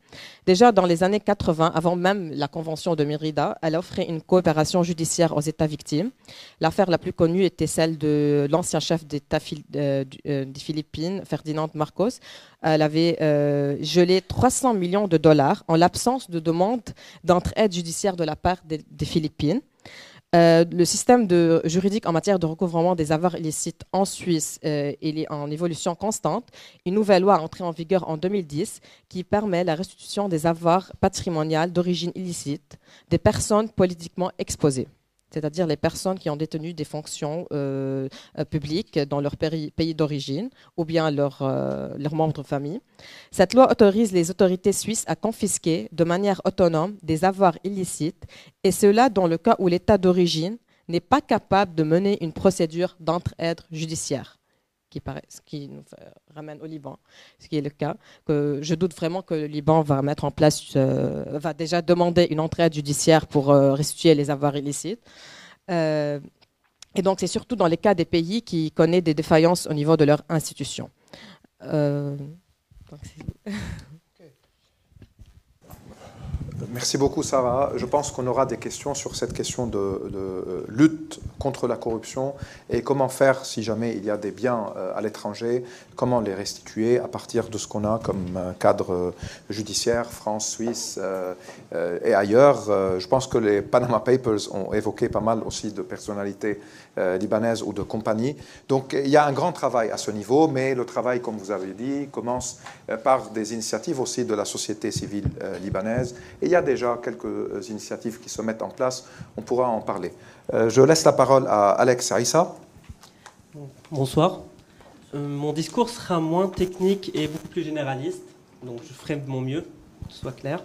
Déjà dans les années 80, avant même la convention de Mérida, elle offrait une coopération judiciaire aux États victimes. L'affaire la plus connue était celle de l'ancien chef d'État des Philippines, Ferdinand Marcos. Elle avait gelé 300 millions de dollars en l'absence de demande d'entraide judiciaire de la part des, Philippines. Euh, le système juridique en matière de recouvrement des avoirs illicites en Suisse euh, est en évolution constante. Une nouvelle loi a entré en vigueur en 2010 qui permet la restitution des avoirs patrimoniaux d'origine illicite des personnes politiquement exposées. C'est-à-dire les personnes qui ont détenu des fonctions euh, euh, publiques dans leur pays d'origine ou bien leurs membres de famille. Cette loi autorise les autorités suisses à confisquer de manière autonome des avoirs illicites, et cela dans le cas où l'État d'origine n'est pas capable de mener une procédure d'entraide judiciaire qui, paraît, ce qui nous ramène au Liban, ce qui est le cas. Que je doute vraiment que le Liban va mettre en place, euh, va déjà demander une entraide judiciaire pour euh, restituer les avoirs illicites. Euh, et donc, c'est surtout dans les cas des pays qui connaissent des défaillances au niveau de leurs institutions. Merci beaucoup, Sarah. Je pense qu'on aura des questions sur cette question de, euh, lutte contre la corruption et comment faire si jamais il y a des biens euh, à l'étranger, comment les restituer à partir de ce qu'on a comme cadre euh, judiciaire, France, Suisse et ailleurs. Je pense que les Panama Papers ont évoqué pas mal aussi de personnalités libanaises ou de compagnies. Donc il y a un grand travail à ce niveau, mais le travail, comme vous avez dit, commence par des initiatives aussi de la société civile libanaise. Il y a déjà quelques euh, initiatives qui se mettent en place. On pourra en parler. Euh, je laisse la parole à Alex Aïssa. Bonsoir. Euh, mon discours sera moins technique et beaucoup plus généraliste. Donc je ferai de mon mieux, que ce soit clair.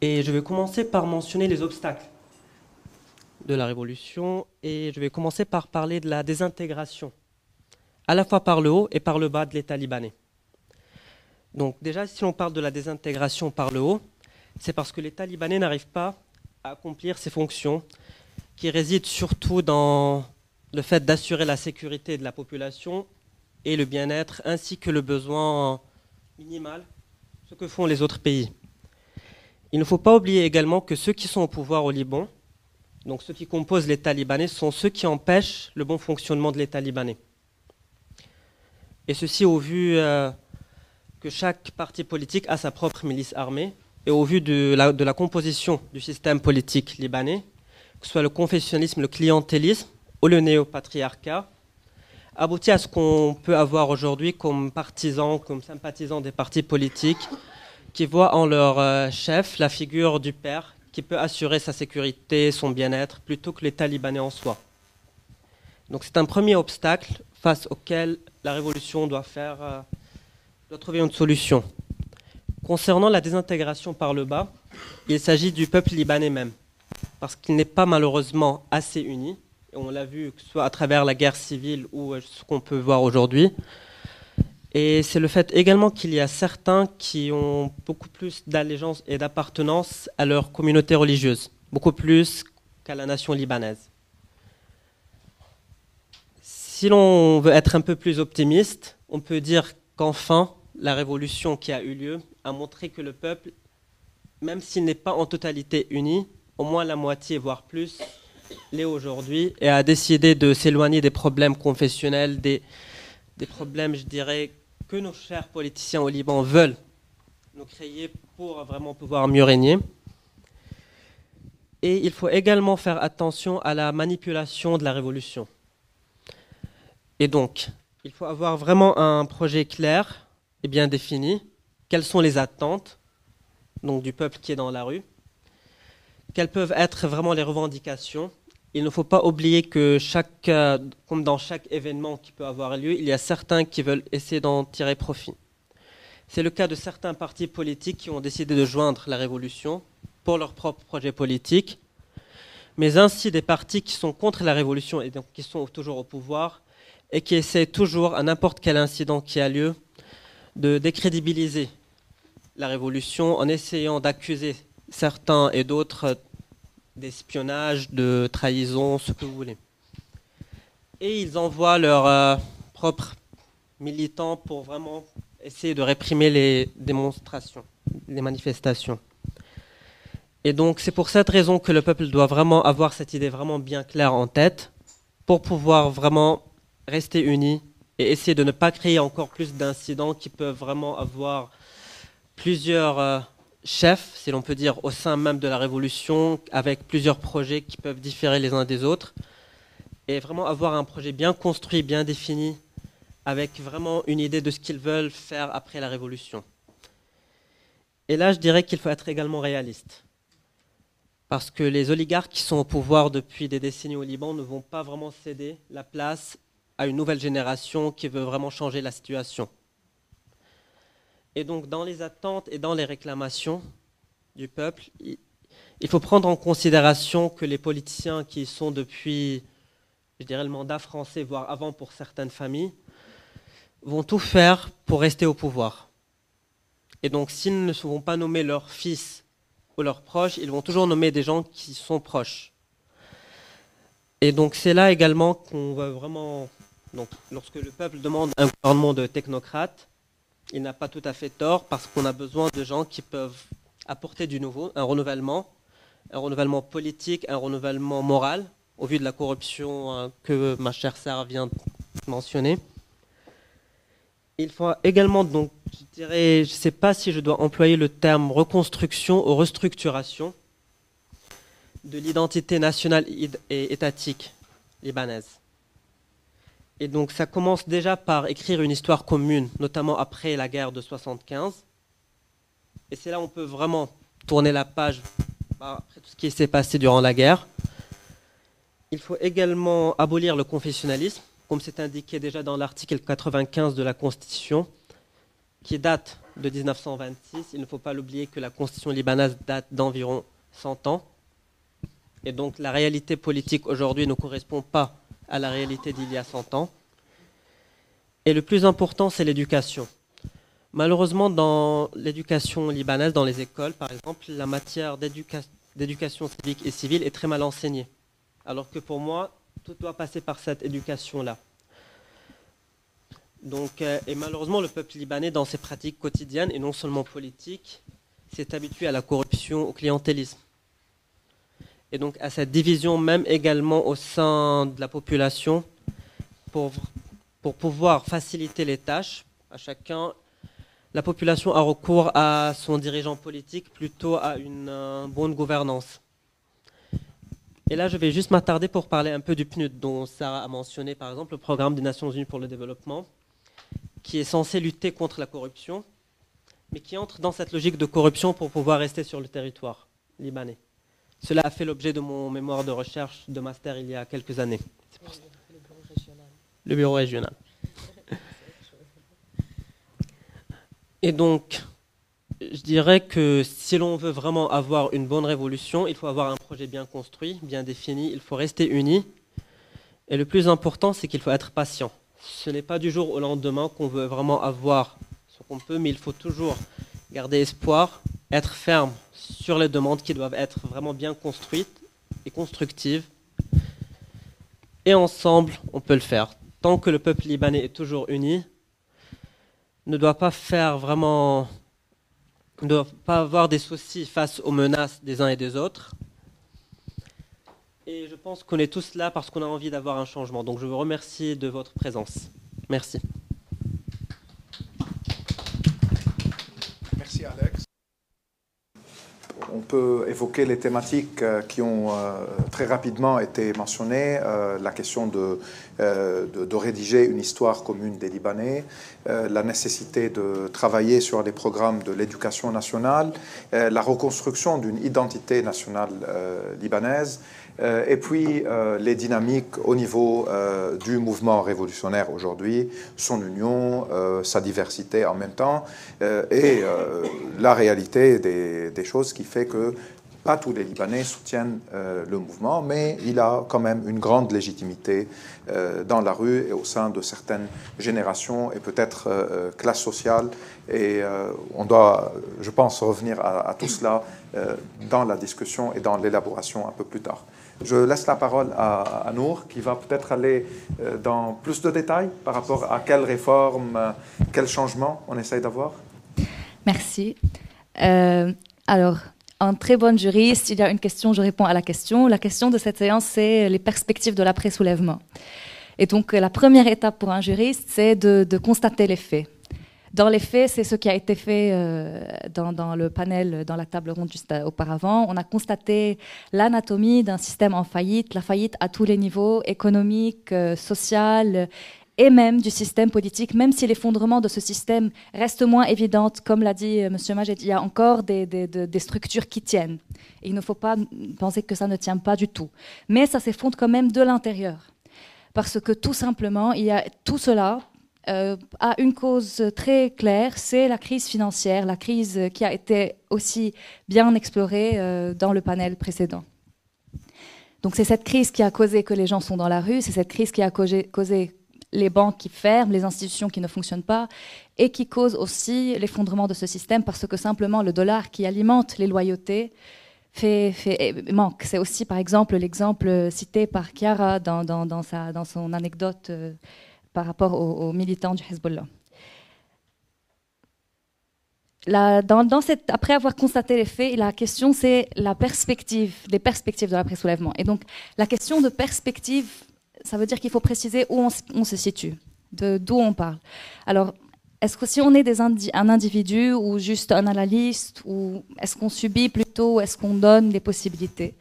Et je vais commencer par mentionner les obstacles de la révolution. Et je vais commencer par parler de la désintégration, à la fois par le haut et par le bas de l'État libanais. Donc déjà, si on parle de la désintégration par le haut, c'est parce que l'État libanais n'arrive pas à accomplir ses fonctions, qui résident surtout dans le fait d'assurer la sécurité de la population et le bien-être, ainsi que le besoin minimal, ce que font les autres pays. Il ne faut pas oublier également que ceux qui sont au pouvoir au Liban, donc ceux qui composent l'État libanais, sont ceux qui empêchent le bon fonctionnement de l'État libanais. Et ceci au vu euh, que chaque parti politique a sa propre milice armée, et au vu de la, composition du système politique libanais, que ce soit le confessionnalisme, le clientélisme ou le néopatriarcat, aboutit à ce qu'on peut avoir aujourd'hui comme partisans, comme sympathisants des partis politiques, qui voient en leur euh, chef la figure du père qui peut assurer sa sécurité, son bien-être, plutôt que l'État libanais en soi. Donc c'est un premier obstacle face auquel la révolution doit faire, euh, doit trouver une solution. Concernant la désintégration par le bas, il s'agit du peuple libanais même, parce qu'il n'est pas malheureusement assez uni. on l'a vu, que ce soit à travers la guerre civile ou euh, ce qu'on peut voir aujourd'hui. Et c'est le fait également qu'il y a certains qui ont beaucoup plus d'allégeance et d'appartenance à leur communauté religieuse, beaucoup plus qu'à la nation libanaise. Si l'on veut être un peu plus optimiste, on peut dire qu'enfin, la révolution qui a eu lieu a montré que le peuple, même s'il n'est pas en totalité uni, au moins la moitié, voire plus, l'est aujourd'hui, et a décidé de s'éloigner des problèmes confessionnels, des, problèmes, je dirais, que nos chers politiciens au Liban veulent nous créer pour vraiment pouvoir mieux régner. Et il faut également faire attention à la manipulation de la révolution. Et donc, il faut avoir vraiment un projet clair, bien défini, quelles sont les attentes donc, du peuple qui est dans la rue, quelles peuvent être vraiment les revendications? Il ne faut pas oublier que chaque, euh, comme dans chaque événement qui peut avoir lieu, il y a certains qui veulent essayer d'en tirer profit. C'est le cas de certains partis politiques qui ont décidé de joindre la révolution pour leur propre projet politique, mais ainsi des partis qui sont contre la révolution et donc qui sont toujours au pouvoir et qui essaient toujours, à n'importe quel incident qui a lieu, de décrédibiliser la révolution en essayant d'accuser certains et d'autres d'espionnage, de trahison, ce que vous voulez. Et ils envoient leurs euh, propres militants pour vraiment essayer de réprimer les démonstrations, les manifestations. Et donc c'est pour cette raison que le peuple doit vraiment avoir cette idée vraiment bien claire en tête pour pouvoir vraiment rester uni et essayer de ne pas créer encore plus d'incidents qui peuvent vraiment avoir plusieurs euh, chefs, si l'on peut dire, au sein même de la révolution, avec plusieurs projets qui peuvent différer les uns des autres, et vraiment avoir un projet bien construit, bien défini, avec vraiment une idée de ce qu'ils veulent faire après la révolution. Et là, je dirais qu'il faut être également réaliste. parce que les oligarques qui sont au pouvoir depuis des décennies au Liban ne vont pas vraiment céder la place à une nouvelle génération qui veut vraiment changer la situation. Et donc dans les attentes et dans les réclamations du peuple, il faut prendre en considération que les politiciens qui sont depuis, je dirais, le mandat français, voire avant pour certaines familles, vont tout faire pour rester au pouvoir. Et donc s'ils ne vont pas nommer leurs fils ou leurs proches, ils vont toujours nommer des gens qui sont proches. Et donc c'est là également qu'on va vraiment, donc, lorsque le peuple demande un gouvernement de technocrates, il n'a pas tout à fait tort parce qu'on a besoin de gens qui peuvent apporter du nouveau, un renouvellement, un renouvellement politique, un renouvellement moral, au vu de la corruption hein, que ma chère Sarah vient de mentionner. Il faut également, donc, je ne sais pas si je dois employer le terme reconstruction ou restructuration de l'identité nationale et étatique libanaise. Et donc ça commence déjà par écrire une histoire commune, notamment après la guerre de 75. Et c'est là où on peut vraiment tourner la page après tout ce qui s'est passé durant la guerre. Il faut également abolir le confessionnalisme, comme c'est indiqué déjà dans l'article 95 de la Constitution, qui date de 1926. Il ne faut pas l'oublier que la Constitution libanaise date d'environ 100 ans. Et donc la réalité politique aujourd'hui ne correspond pas à la réalité d'il y a 100 ans. Et le plus important, c'est l'éducation. Malheureusement, dans l'éducation libanaise, dans les écoles, par exemple, la matière d'éducation civique et civile est très mal enseignée. Alors que pour moi, tout doit passer par cette éducation-là. Donc, euh, et malheureusement, le peuple libanais, dans ses pratiques quotidiennes et non seulement politiques, s'est habitué à la corruption, au clientélisme. Et donc à cette division même également au sein de la population pour, pouvoir faciliter les tâches à chacun la population a recours à son dirigeant politique plutôt à une euh, bonne gouvernance. Et là, je vais juste m'attarder pour parler un peu du PNUD, dont Sarah a mentionné, par exemple, le programme des Nations Unies pour le développement, qui est censé lutter contre la corruption, mais qui entre dans cette logique de corruption pour pouvoir rester sur le territoire libanais. Cela a fait l'objet de mon mémoire de recherche de master il y a quelques années. Le bureau régional. Et donc, je dirais que si l'on veut vraiment avoir une bonne révolution, il faut avoir un projet bien construit, bien défini, il faut rester uni. Et le plus important, c'est qu'il faut être patient. Ce n'est pas du jour au lendemain qu'on veut vraiment avoir ce qu'on peut, mais il faut toujours garder espoir, être ferme sur les demandes qui doivent être vraiment bien construites et constructives. Et ensemble, on peut le faire. Tant que le peuple libanais est toujours uni, ne doit pas faire vraiment, ne doit pas avoir des soucis face aux menaces des uns et des autres. Et je pense qu'on est tous là parce qu'on a envie d'avoir un changement. Donc je vous remercie de votre présence. Merci. Merci Alex on peut évoquer les thématiques euh, qui ont euh, très rapidement été mentionnées, euh, la question de, de, rédiger une histoire commune des Libanais, la nécessité de travailler sur les programmes de l'éducation nationale, la reconstruction d'une identité nationale libanaise, et puis euh, les dynamiques au niveau euh, du mouvement révolutionnaire aujourd'hui, son union, sa diversité en même temps, et la réalité des, choses qui fait que pas tous les Libanais soutiennent le mouvement, mais il a quand même une grande légitimité dans la rue et au sein de certaines générations et peut-être classes sociales. Et on doit, je pense, revenir à tout cela dans la discussion et dans l'élaboration un peu plus tard. Je laisse la parole à, Nour, qui va peut-être aller euh, dans plus de détails par rapport à quelles réformes, euh, quels changements on essaye d'avoir. Merci. Euh, alors, en très bonne juriste, il y a une question, je réponds à la question. La question de cette séance, c'est les perspectives de l'après-soulèvement. Et donc, la première étape pour un juriste, c'est de constater les faits. Dans les faits, c'est ce qui a été fait euh, dans, le panel, dans la table ronde juste euh, auparavant. On a constaté l'anatomie d'un système en faillite, la faillite à tous les niveaux, économique, euh, social et même du système politique, même si les fondements de ce système restent moins évidents, comme l'a dit euh, M. Majet, il y a encore des, structures qui tiennent. Il ne faut pas penser que ça ne tient pas du tout. Mais ça s'effondre quand même de l'intérieur. Parce que tout simplement, il y a tout cela euh, a une cause très claire, c'est la crise financière, la crise qui a été aussi bien explorée euh, dans le panel précédent. Donc c'est cette crise qui a causé que les gens sont dans la rue, c'est cette crise qui a causé, les banques qui ferment, les institutions qui ne fonctionnent pas, et qui cause aussi l'effondrement de ce système parce que simplement le dollar qui alimente les loyautés manque. C'est aussi par exemple l'exemple cité par Chiara dans son anecdote euh, par rapport aux, militants du Hezbollah. dans, après avoir constaté les faits, la question c'est la perspective, des perspectives de l'après-soulèvement. Et donc la question de perspective, ça veut dire qu'il faut préciser où on, se situe, d'où on parle. Alors, est-ce que si on est un individu ou juste un analyste, ou est-ce qu'on subit plutôt, est-ce qu'on donne des possibilités?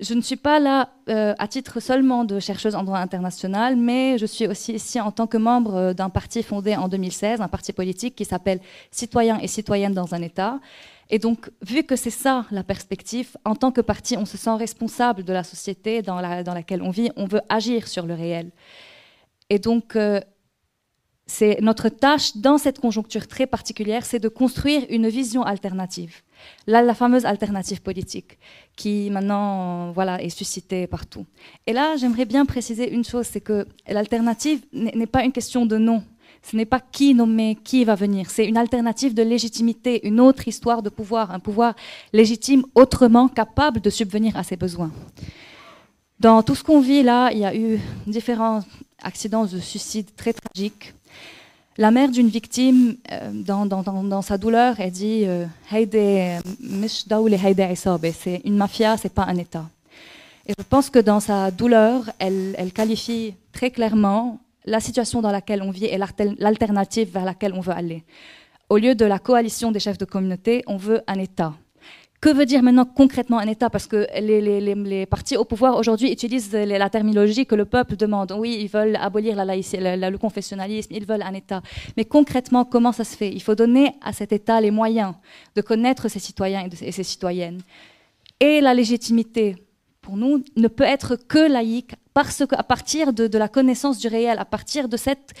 Je ne suis pas là euh, à titre seulement de chercheuse en droit international, mais je suis aussi ici en tant que membre euh, d'un parti fondé en 2016, un parti politique qui s'appelle Citoyens et citoyennes dans un État. Et donc, vu que c'est ça la perspective, en tant que parti, on se sent responsable de la société dans, laquelle on vit, on veut agir sur le réel. Et donc, euh, c'est notre tâche dans cette conjoncture très particulière, c'est de construire une vision alternative. Là, la fameuse alternative politique qui maintenant voilà, est suscitée partout. Et là, j'aimerais bien préciser une chose, c'est que l'alternative n'est pas une question de nom. Ce n'est pas qui nommer, qui va venir. C'est une alternative de légitimité, une autre histoire de pouvoir, un pouvoir légitime autrement capable de subvenir à ses besoins. Dans tout ce qu'on vit là, il y a eu différents accidents de suicide très tragiques. La mère d'une victime, euh, dans, sa douleur, elle dit euh, c'est une mafia, c'est pas un État. Et je pense que dans sa douleur, elle, elle qualifie très clairement la situation dans laquelle on vit et l'alternative vers laquelle on veut aller. Au lieu de la coalition des chefs de communauté, on veut un État. Que veut dire maintenant concrètement un État? Parce que les, partis au pouvoir aujourd'hui utilisent la terminologie que le peuple demande. Oui, ils veulent abolir la laïcité, le confessionnalisme, ils veulent un État. Mais concrètement, comment ça se fait? Il faut donner à cet État les moyens de connaître ses citoyens et ses citoyennes. Et la légitimité, pour nous, ne peut être que laïque parce qu'à partir de, la connaissance du réel, à partir de cette,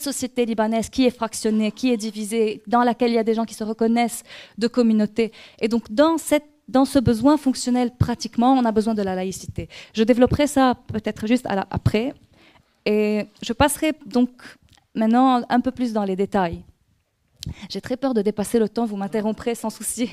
société libanaise qui est fractionnée, qui est divisée, dans laquelle il y a des gens qui se reconnaissent de communauté. Et donc, dans, ce besoin fonctionnel, pratiquement, on a besoin de la laïcité. Je développerai ça peut-être juste après. Et je passerai donc maintenant un peu plus dans les détails. J'ai très peur de dépasser le temps, vous m'interromprez sans souci.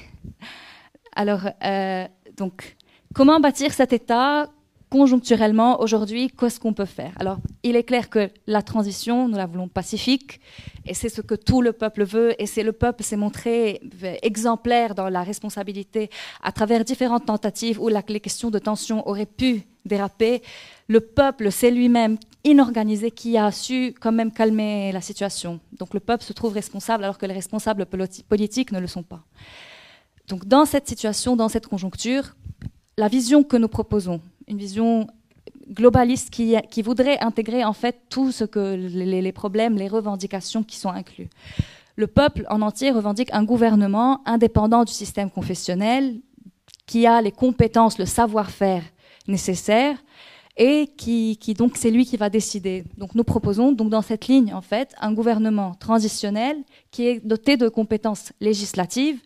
Alors, euh, donc, comment bâtir cet État conjoncturellement, aujourd'hui, qu'est-ce qu'on peut faire? Alors, il est clair que la transition, nous la voulons pacifique, et c'est ce que tout le peuple veut, et c'est le peuple s'est montré exemplaire dans la responsabilité à travers différentes tentatives où les questions de tension auraient pu déraper. Le peuple, c'est lui-même inorganisé qui a su quand même calmer la situation. Donc le peuple se trouve responsable alors que les responsables politiques ne le sont pas. Donc dans cette situation, dans cette conjoncture, la vision que nous proposons, une vision globaliste qui, voudrait intégrer en fait tout ce que les, problèmes, les revendications qui sont inclus. Le peuple en entier revendique un gouvernement indépendant du système confessionnel qui a les compétences, le savoir-faire nécessaires et qui, qui donc c'est lui qui va décider. Donc nous proposons donc dans cette ligne en fait un gouvernement transitionnel qui est doté de compétences législatives,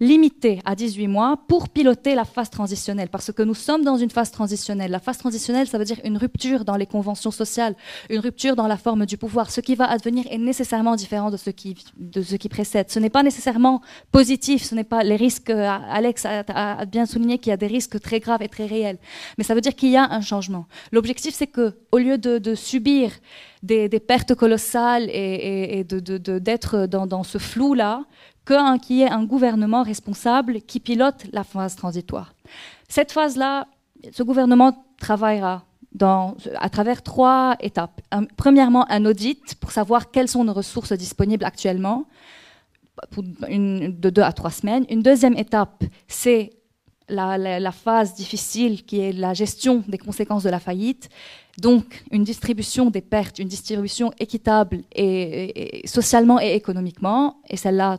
limité à 18 mois pour piloter la phase transitionnelle, parce que nous sommes dans une phase transitionnelle. La phase transitionnelle, ça veut dire une rupture dans les conventions sociales, une rupture dans la forme du pouvoir. Ce qui va advenir est nécessairement différent de ce qui, de ce qui précède. Ce n'est pas nécessairement positif, ce n'est pas les risques, euh, Alex a, bien souligné qu'il y a des risques très graves et très réels, mais ça veut dire qu'il y a un changement. L'objectif, c'est que au lieu de, subir des, pertes colossales et, d'être dans, dans ce flou-là, qu'il y ait un gouvernement responsable qui pilote la phase transitoire. Cette phase-là, ce gouvernement travaillera à travers trois étapes. premièrement, un audit pour savoir quelles sont nos ressources disponibles actuellement, de deux à trois semaines. Une deuxième étape, c'est la, phase difficile qui est la gestion des conséquences de la faillite, Donc, une distribution des pertes, une distribution équitable et, socialement et économiquement, et celle-là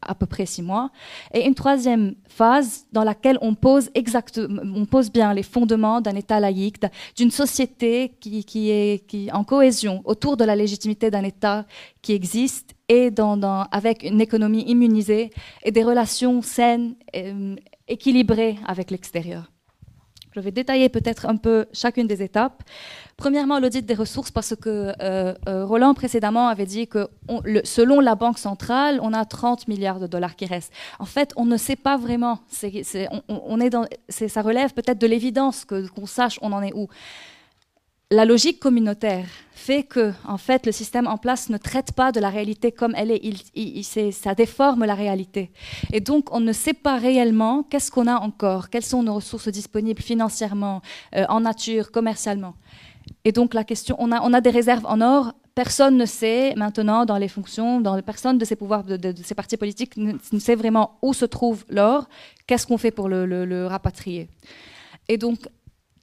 à peu près six mois, et une troisième phase dans laquelle on pose, on pose bien les fondements d'un État laïque, d'une société qui, qui, est qui, en cohésion autour de la légitimité d'un État qui existe et dans, avec une économie immunisée et des relations saines, euh, équilibrées avec l'extérieur. Je vais détailler peut-être un peu chacune des étapes. Premièrement, l'audit des ressources, parce que euh, euh, Roland précédemment avait dit que selon la Banque centrale, on a 30 milliards de dollars qui restent. En fait, on ne sait pas vraiment. on, est dans, ça relève peut-être de l'évidence qu'on sache on en est où la logique communautaire fait que, en fait, le système en place ne traite pas de la réalité comme elle est. Ça déforme la réalité. Et donc, on ne sait pas réellement qu'est-ce qu'on a encore, quelles sont nos ressources disponibles financièrement, euh, en nature, commercialement. Et donc, la question, on a, des réserves en or. Personne ne sait maintenant dans les fonctions, dans les personnes de ces pouvoirs, de, ces partis politiques, ne, sait vraiment où se trouve l'or, qu'est-ce qu'on fait pour le rapatrier? Et donc,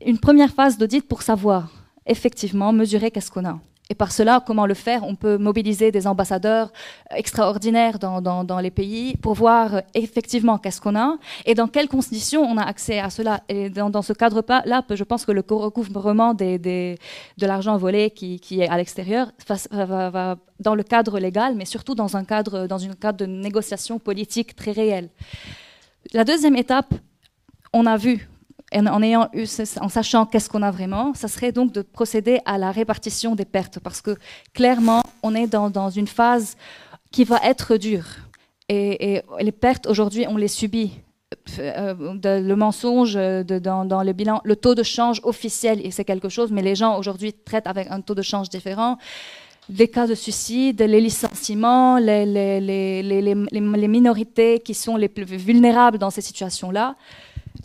une première phase d'audit pour savoir effectivement mesurer qu'est-ce qu'on a. Et par cela, comment le faire? On peut mobiliser des ambassadeurs extraordinaires dans, les pays pour voir euh, effectivement qu'est-ce qu'on a et dans quelles conditions on a accès à cela. Et dans, ce cadre-là, je pense que le recouvrement des, de l'argent volé qui, est à l'extérieur va, va, dans le cadre légal, mais surtout dans un cadre, dans une cadre de négociation politique très réelle. La deuxième étape, on a vu en, sachant qu'est-ce qu'on a vraiment, ça serait donc de procéder à la répartition des pertes, parce que clairement, on est dans, une phase qui va être dure. Et, les pertes, aujourd'hui, on les subit. Euh, le mensonge dans, le bilan, le taux de change officiel, c'est quelque chose, mais les gens aujourd'hui traitent avec un taux de change différent. Les cas de suicide, les licenciements, les, les minorités qui sont les plus vulnérables dans ces situations-là.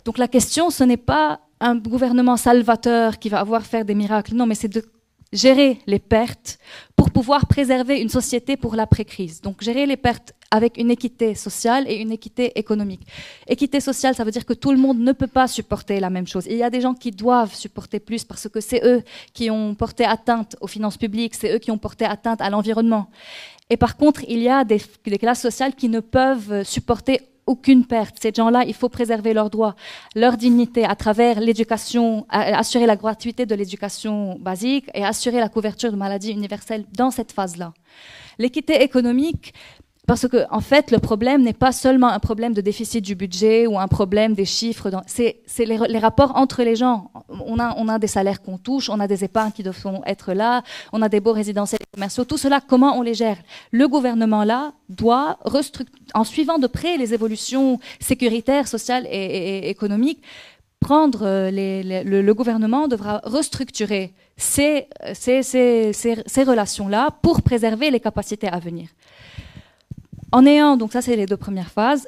Donc la question, ce n'est pas un gouvernement salvateur qui va avoir faire des miracles, non, mais c'est de gérer les pertes pour pouvoir préserver une société pour l'après-crise. Donc gérer les pertes avec une équité sociale et une équité économique. Équité sociale, ça veut dire que tout le monde ne peut pas supporter la même chose. Il y a des gens qui doivent supporter plus parce que c'est eux qui ont porté atteinte aux finances publiques, c'est eux qui ont porté atteinte à l'environnement. Et par contre, il y a des, des classes sociales qui ne peuvent supporter aucune perte. Ces gens-là, il faut préserver leurs droits, leur dignité à travers l'éducation, assurer la gratuité de l'éducation basique et assurer la couverture de maladies universelles dans cette phase-là. L'équité économique, parce que, en fait, le problème n'est pas seulement un problème de déficit du budget ou un problème des chiffres. C'est les, rapports entre les gens. On a, des salaires qu'on touche, on a des épargnes qui doivent être là, on a des beaux résidentiels commerciaux. Tout cela, comment on les gère? Le gouvernement, là, doit, en suivant de près les évolutions sécuritaires, sociales et, économiques, prendre euh, le, gouvernement devra restructurer ces, ces relations-là pour préserver les capacités à venir. En ayant, donc ça c'est les deux premières phases,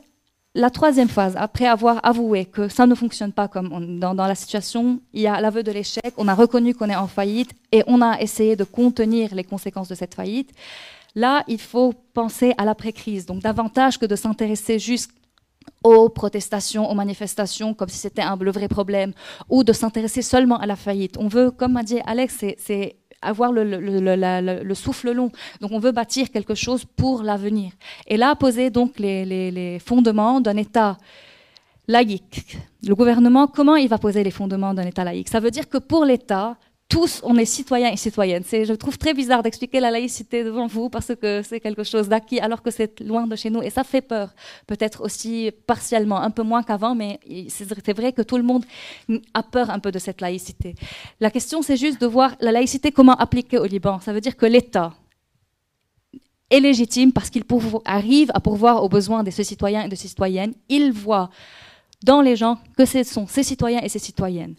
la troisième phase, après avoir avoué que ça ne fonctionne pas comme dans, la situation, il y a l'aveu de l'échec, on a reconnu qu'on est en faillite et on a essayé de contenir les conséquences de cette faillite. Là, il faut penser à l'après-crise, donc davantage que de s'intéresser juste aux protestations, aux manifestations, comme si c'était un le vrai problème, ou de s'intéresser seulement à la faillite. On veut, comme a dit Alex, c'est avoir le, souffle long. Donc on veut bâtir quelque chose pour l'avenir. Et là, poser donc les, fondements d'un État laïque. Le gouvernement, comment il va poser les fondements d'un État laïque? Ça veut dire que pour l'État, tous, on est citoyens et citoyennes. Je trouve très bizarre d'expliquer la laïcité devant vous parce que c'est quelque chose d'acquis alors que c'est loin de chez nous et ça fait peur. Peut-être aussi partiellement, un peu moins qu'avant, mais c'est vrai que tout le monde a peur un peu de cette laïcité. La question, c'est juste de voir la laïcité comment appliquer au Liban. Ça veut dire que l'État est légitime parce qu'il arrive à pourvoir aux besoins de ses citoyens et de ses citoyennes. Il voit dans les gens que ce sont ces citoyens et ces citoyennes.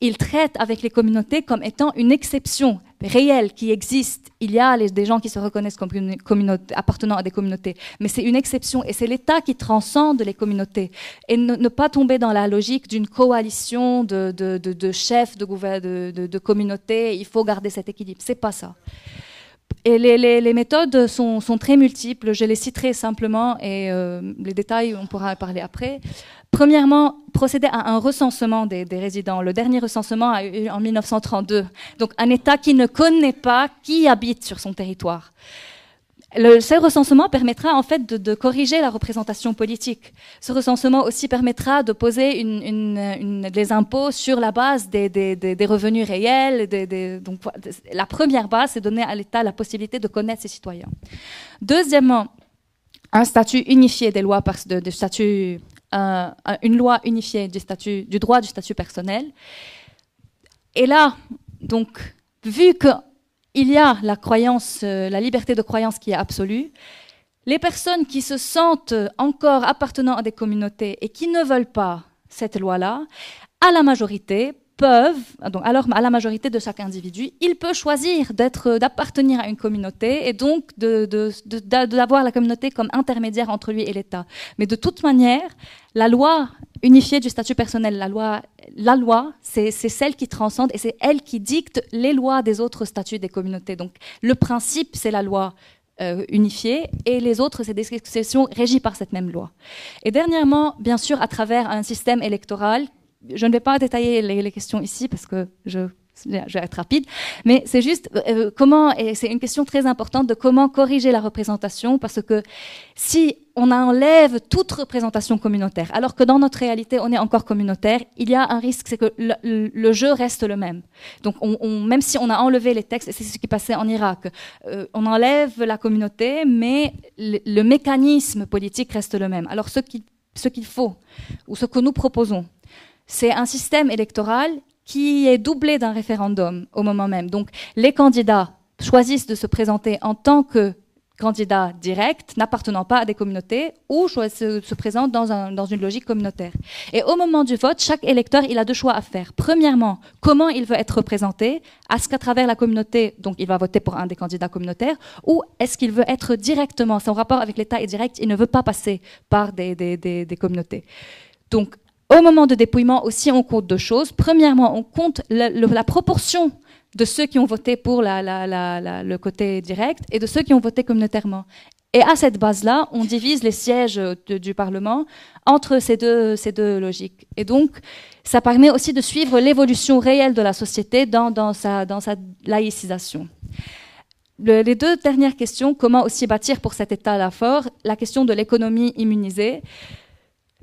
Il traite avec les communautés comme étant une exception réelle qui existe. Il y a des gens qui se reconnaissent comme appartenant à des communautés, mais c'est une exception et c'est l'État qui transcende les communautés et ne, pas tomber dans la logique d'une coalition de, chefs de, de, de communautés. Il faut garder cet équilibre. C'est pas ça. Et les, méthodes sont, très multiples, je les citerai simplement et euh, les détails, on pourra en parler après. Premièrement, procéder à un recensement des, résidents. Le dernier recensement a eu en 1932. Donc un État qui ne connaît pas qui habite sur son territoire. Le, ce recensement permettra en fait de, corriger la représentation politique. Ce recensement aussi permettra de poser des impôts sur la base des, revenus réels. donc, la première base, c'est donner à l'État la possibilité de connaître ses citoyens. Deuxièmement, un statut unifié des lois de, statut, une loi unifiée du, statut, du droit du statut personnel. Et là, donc, vu que il y a la croyance, euh, la liberté de croyance qui est absolue. Les personnes qui se sentent encore appartenant à des communautés et qui ne veulent pas cette loi-là, à la majorité, peuvent, donc alors à la majorité de chaque individu, il peut choisir d'appartenir à une communauté et donc d'avoir la communauté comme intermédiaire entre lui et l'État. Mais de toute manière, la loi unifiée du statut personnel, la loi, la loi, c'est celle qui transcende et c'est elle qui dicte les lois des autres statuts des communautés. Donc le principe, c'est la loi euh, unifiée et les autres, c'est des exceptions régies par cette même loi. Et dernièrement, bien sûr, à travers un système électoral je ne vais pas détailler les, questions ici parce que je, vais être rapide, mais c'est juste euh, euh, comment, et c'est une question très importante de comment corriger la représentation parce que si on enlève toute représentation communautaire, alors que dans notre réalité on est encore communautaire, il y a un risque, c'est que le, jeu reste le même. Donc on, même si on a enlevé les textes, et c'est ce qui passait en Irak, euh, on enlève la communauté, mais le, mécanisme politique reste le même. Alors ce qu'il faut, ou ce que nous proposons, c'est un système électoral qui est doublé d'un référendum au moment même. Donc les candidats choisissent de se présenter en tant que candidats directs n'appartenant pas à des communautés ou se, se présentent dans, une logique communautaire. Et au moment du vote, chaque électeur, il a deux choix à faire. Premièrement, comment il veut être représenté Est-ce qu'à travers la communauté, donc il va voter pour un des candidats communautaires, ou est-ce qu'il veut être directement, son rapport avec l'État est direct, il ne veut pas passer par des, des communautés. Donc, au moment de dépouillement aussi, on compte deux choses. Premièrement, on compte la, proportion de ceux qui ont voté pour le côté direct et de ceux qui ont voté communautairement. Et à cette base-là, on divise les sièges du Parlement entre ces deux, logiques. Et donc, ça permet aussi de suivre l'évolution réelle de la société dans sa laïcisation. les deux dernières questions, comment aussi bâtir pour cet État-là fort? La question de l'économie immunisée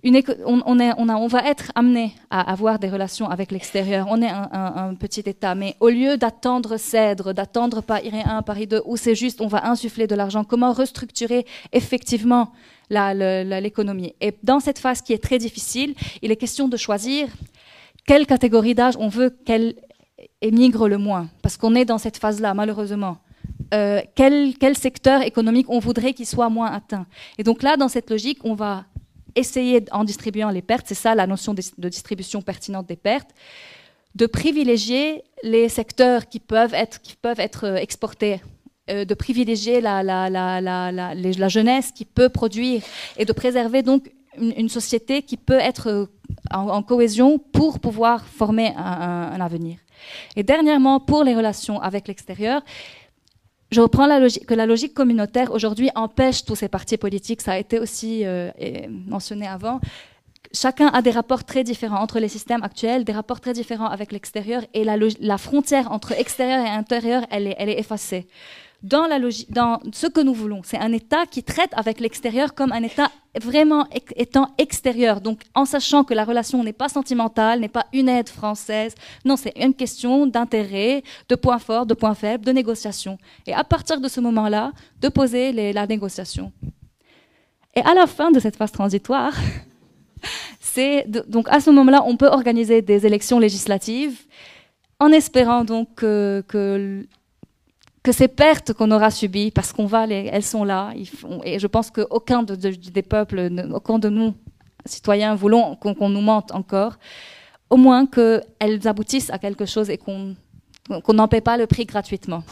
on, va être amené à avoir des relations avec l'extérieur. On est un, petit État, mais au lieu d'attendre Cèdre, d'attendre Paris 1, Paris 2, où c'est juste on va insuffler de l'argent, comment restructurer effectivement l'économie? Et dans cette phase qui est très difficile, il est question de choisir quelle catégorie d'âge on veut qu'elle émigre le moins, parce qu'on est dans cette phase-là, malheureusement. Euh, quel, quel secteur économique on voudrait qu'il soit moins atteint? Et donc là, dans cette logique, on va essayer, en distribuant les pertes, c'est ça la notion de, distribution pertinente des pertes, de privilégier les secteurs qui peuvent être, qui peuvent être euh, exportés euh, de privilégier la, jeunesse qui peut produire et de préserver donc une, société qui peut être euh, en, cohésion pour pouvoir former un, avenir. Et dernièrement, pour les relations avec l'extérieur, je reprends la logique, que la logique communautaire aujourd'hui empêche tous ces partis politiques, ça a été aussi euh, mentionné avant. Chacun a des rapports très différents entre les systèmes actuels, des rapports très différents avec l'extérieur, et la, la, frontière entre extérieur et intérieur, elle est, elle est effacée dans, ce que nous voulons. C'est un État qui traite avec l'extérieur comme un État vraiment étant extérieur. Donc, en sachant que la relation n'est pas sentimentale, n'est pas une aide française. Non, c'est une question d'intérêt, de points forts, de points faibles, de négociation. Et à partir de ce moment-là, de poser la négociation. Et à la fin de cette phase transitoire, c'est donc à ce moment-là, on peut organiser des élections législatives en espérant donc que ces pertes qu'on aura subies, parce qu'on va, elles sont là, et je pense qu'aucun des peuples, aucun de nous, citoyens, voulons qu'on nous mente encore, au moins qu'elles aboutissent à quelque chose et qu'on n'en paie pas le prix gratuitement.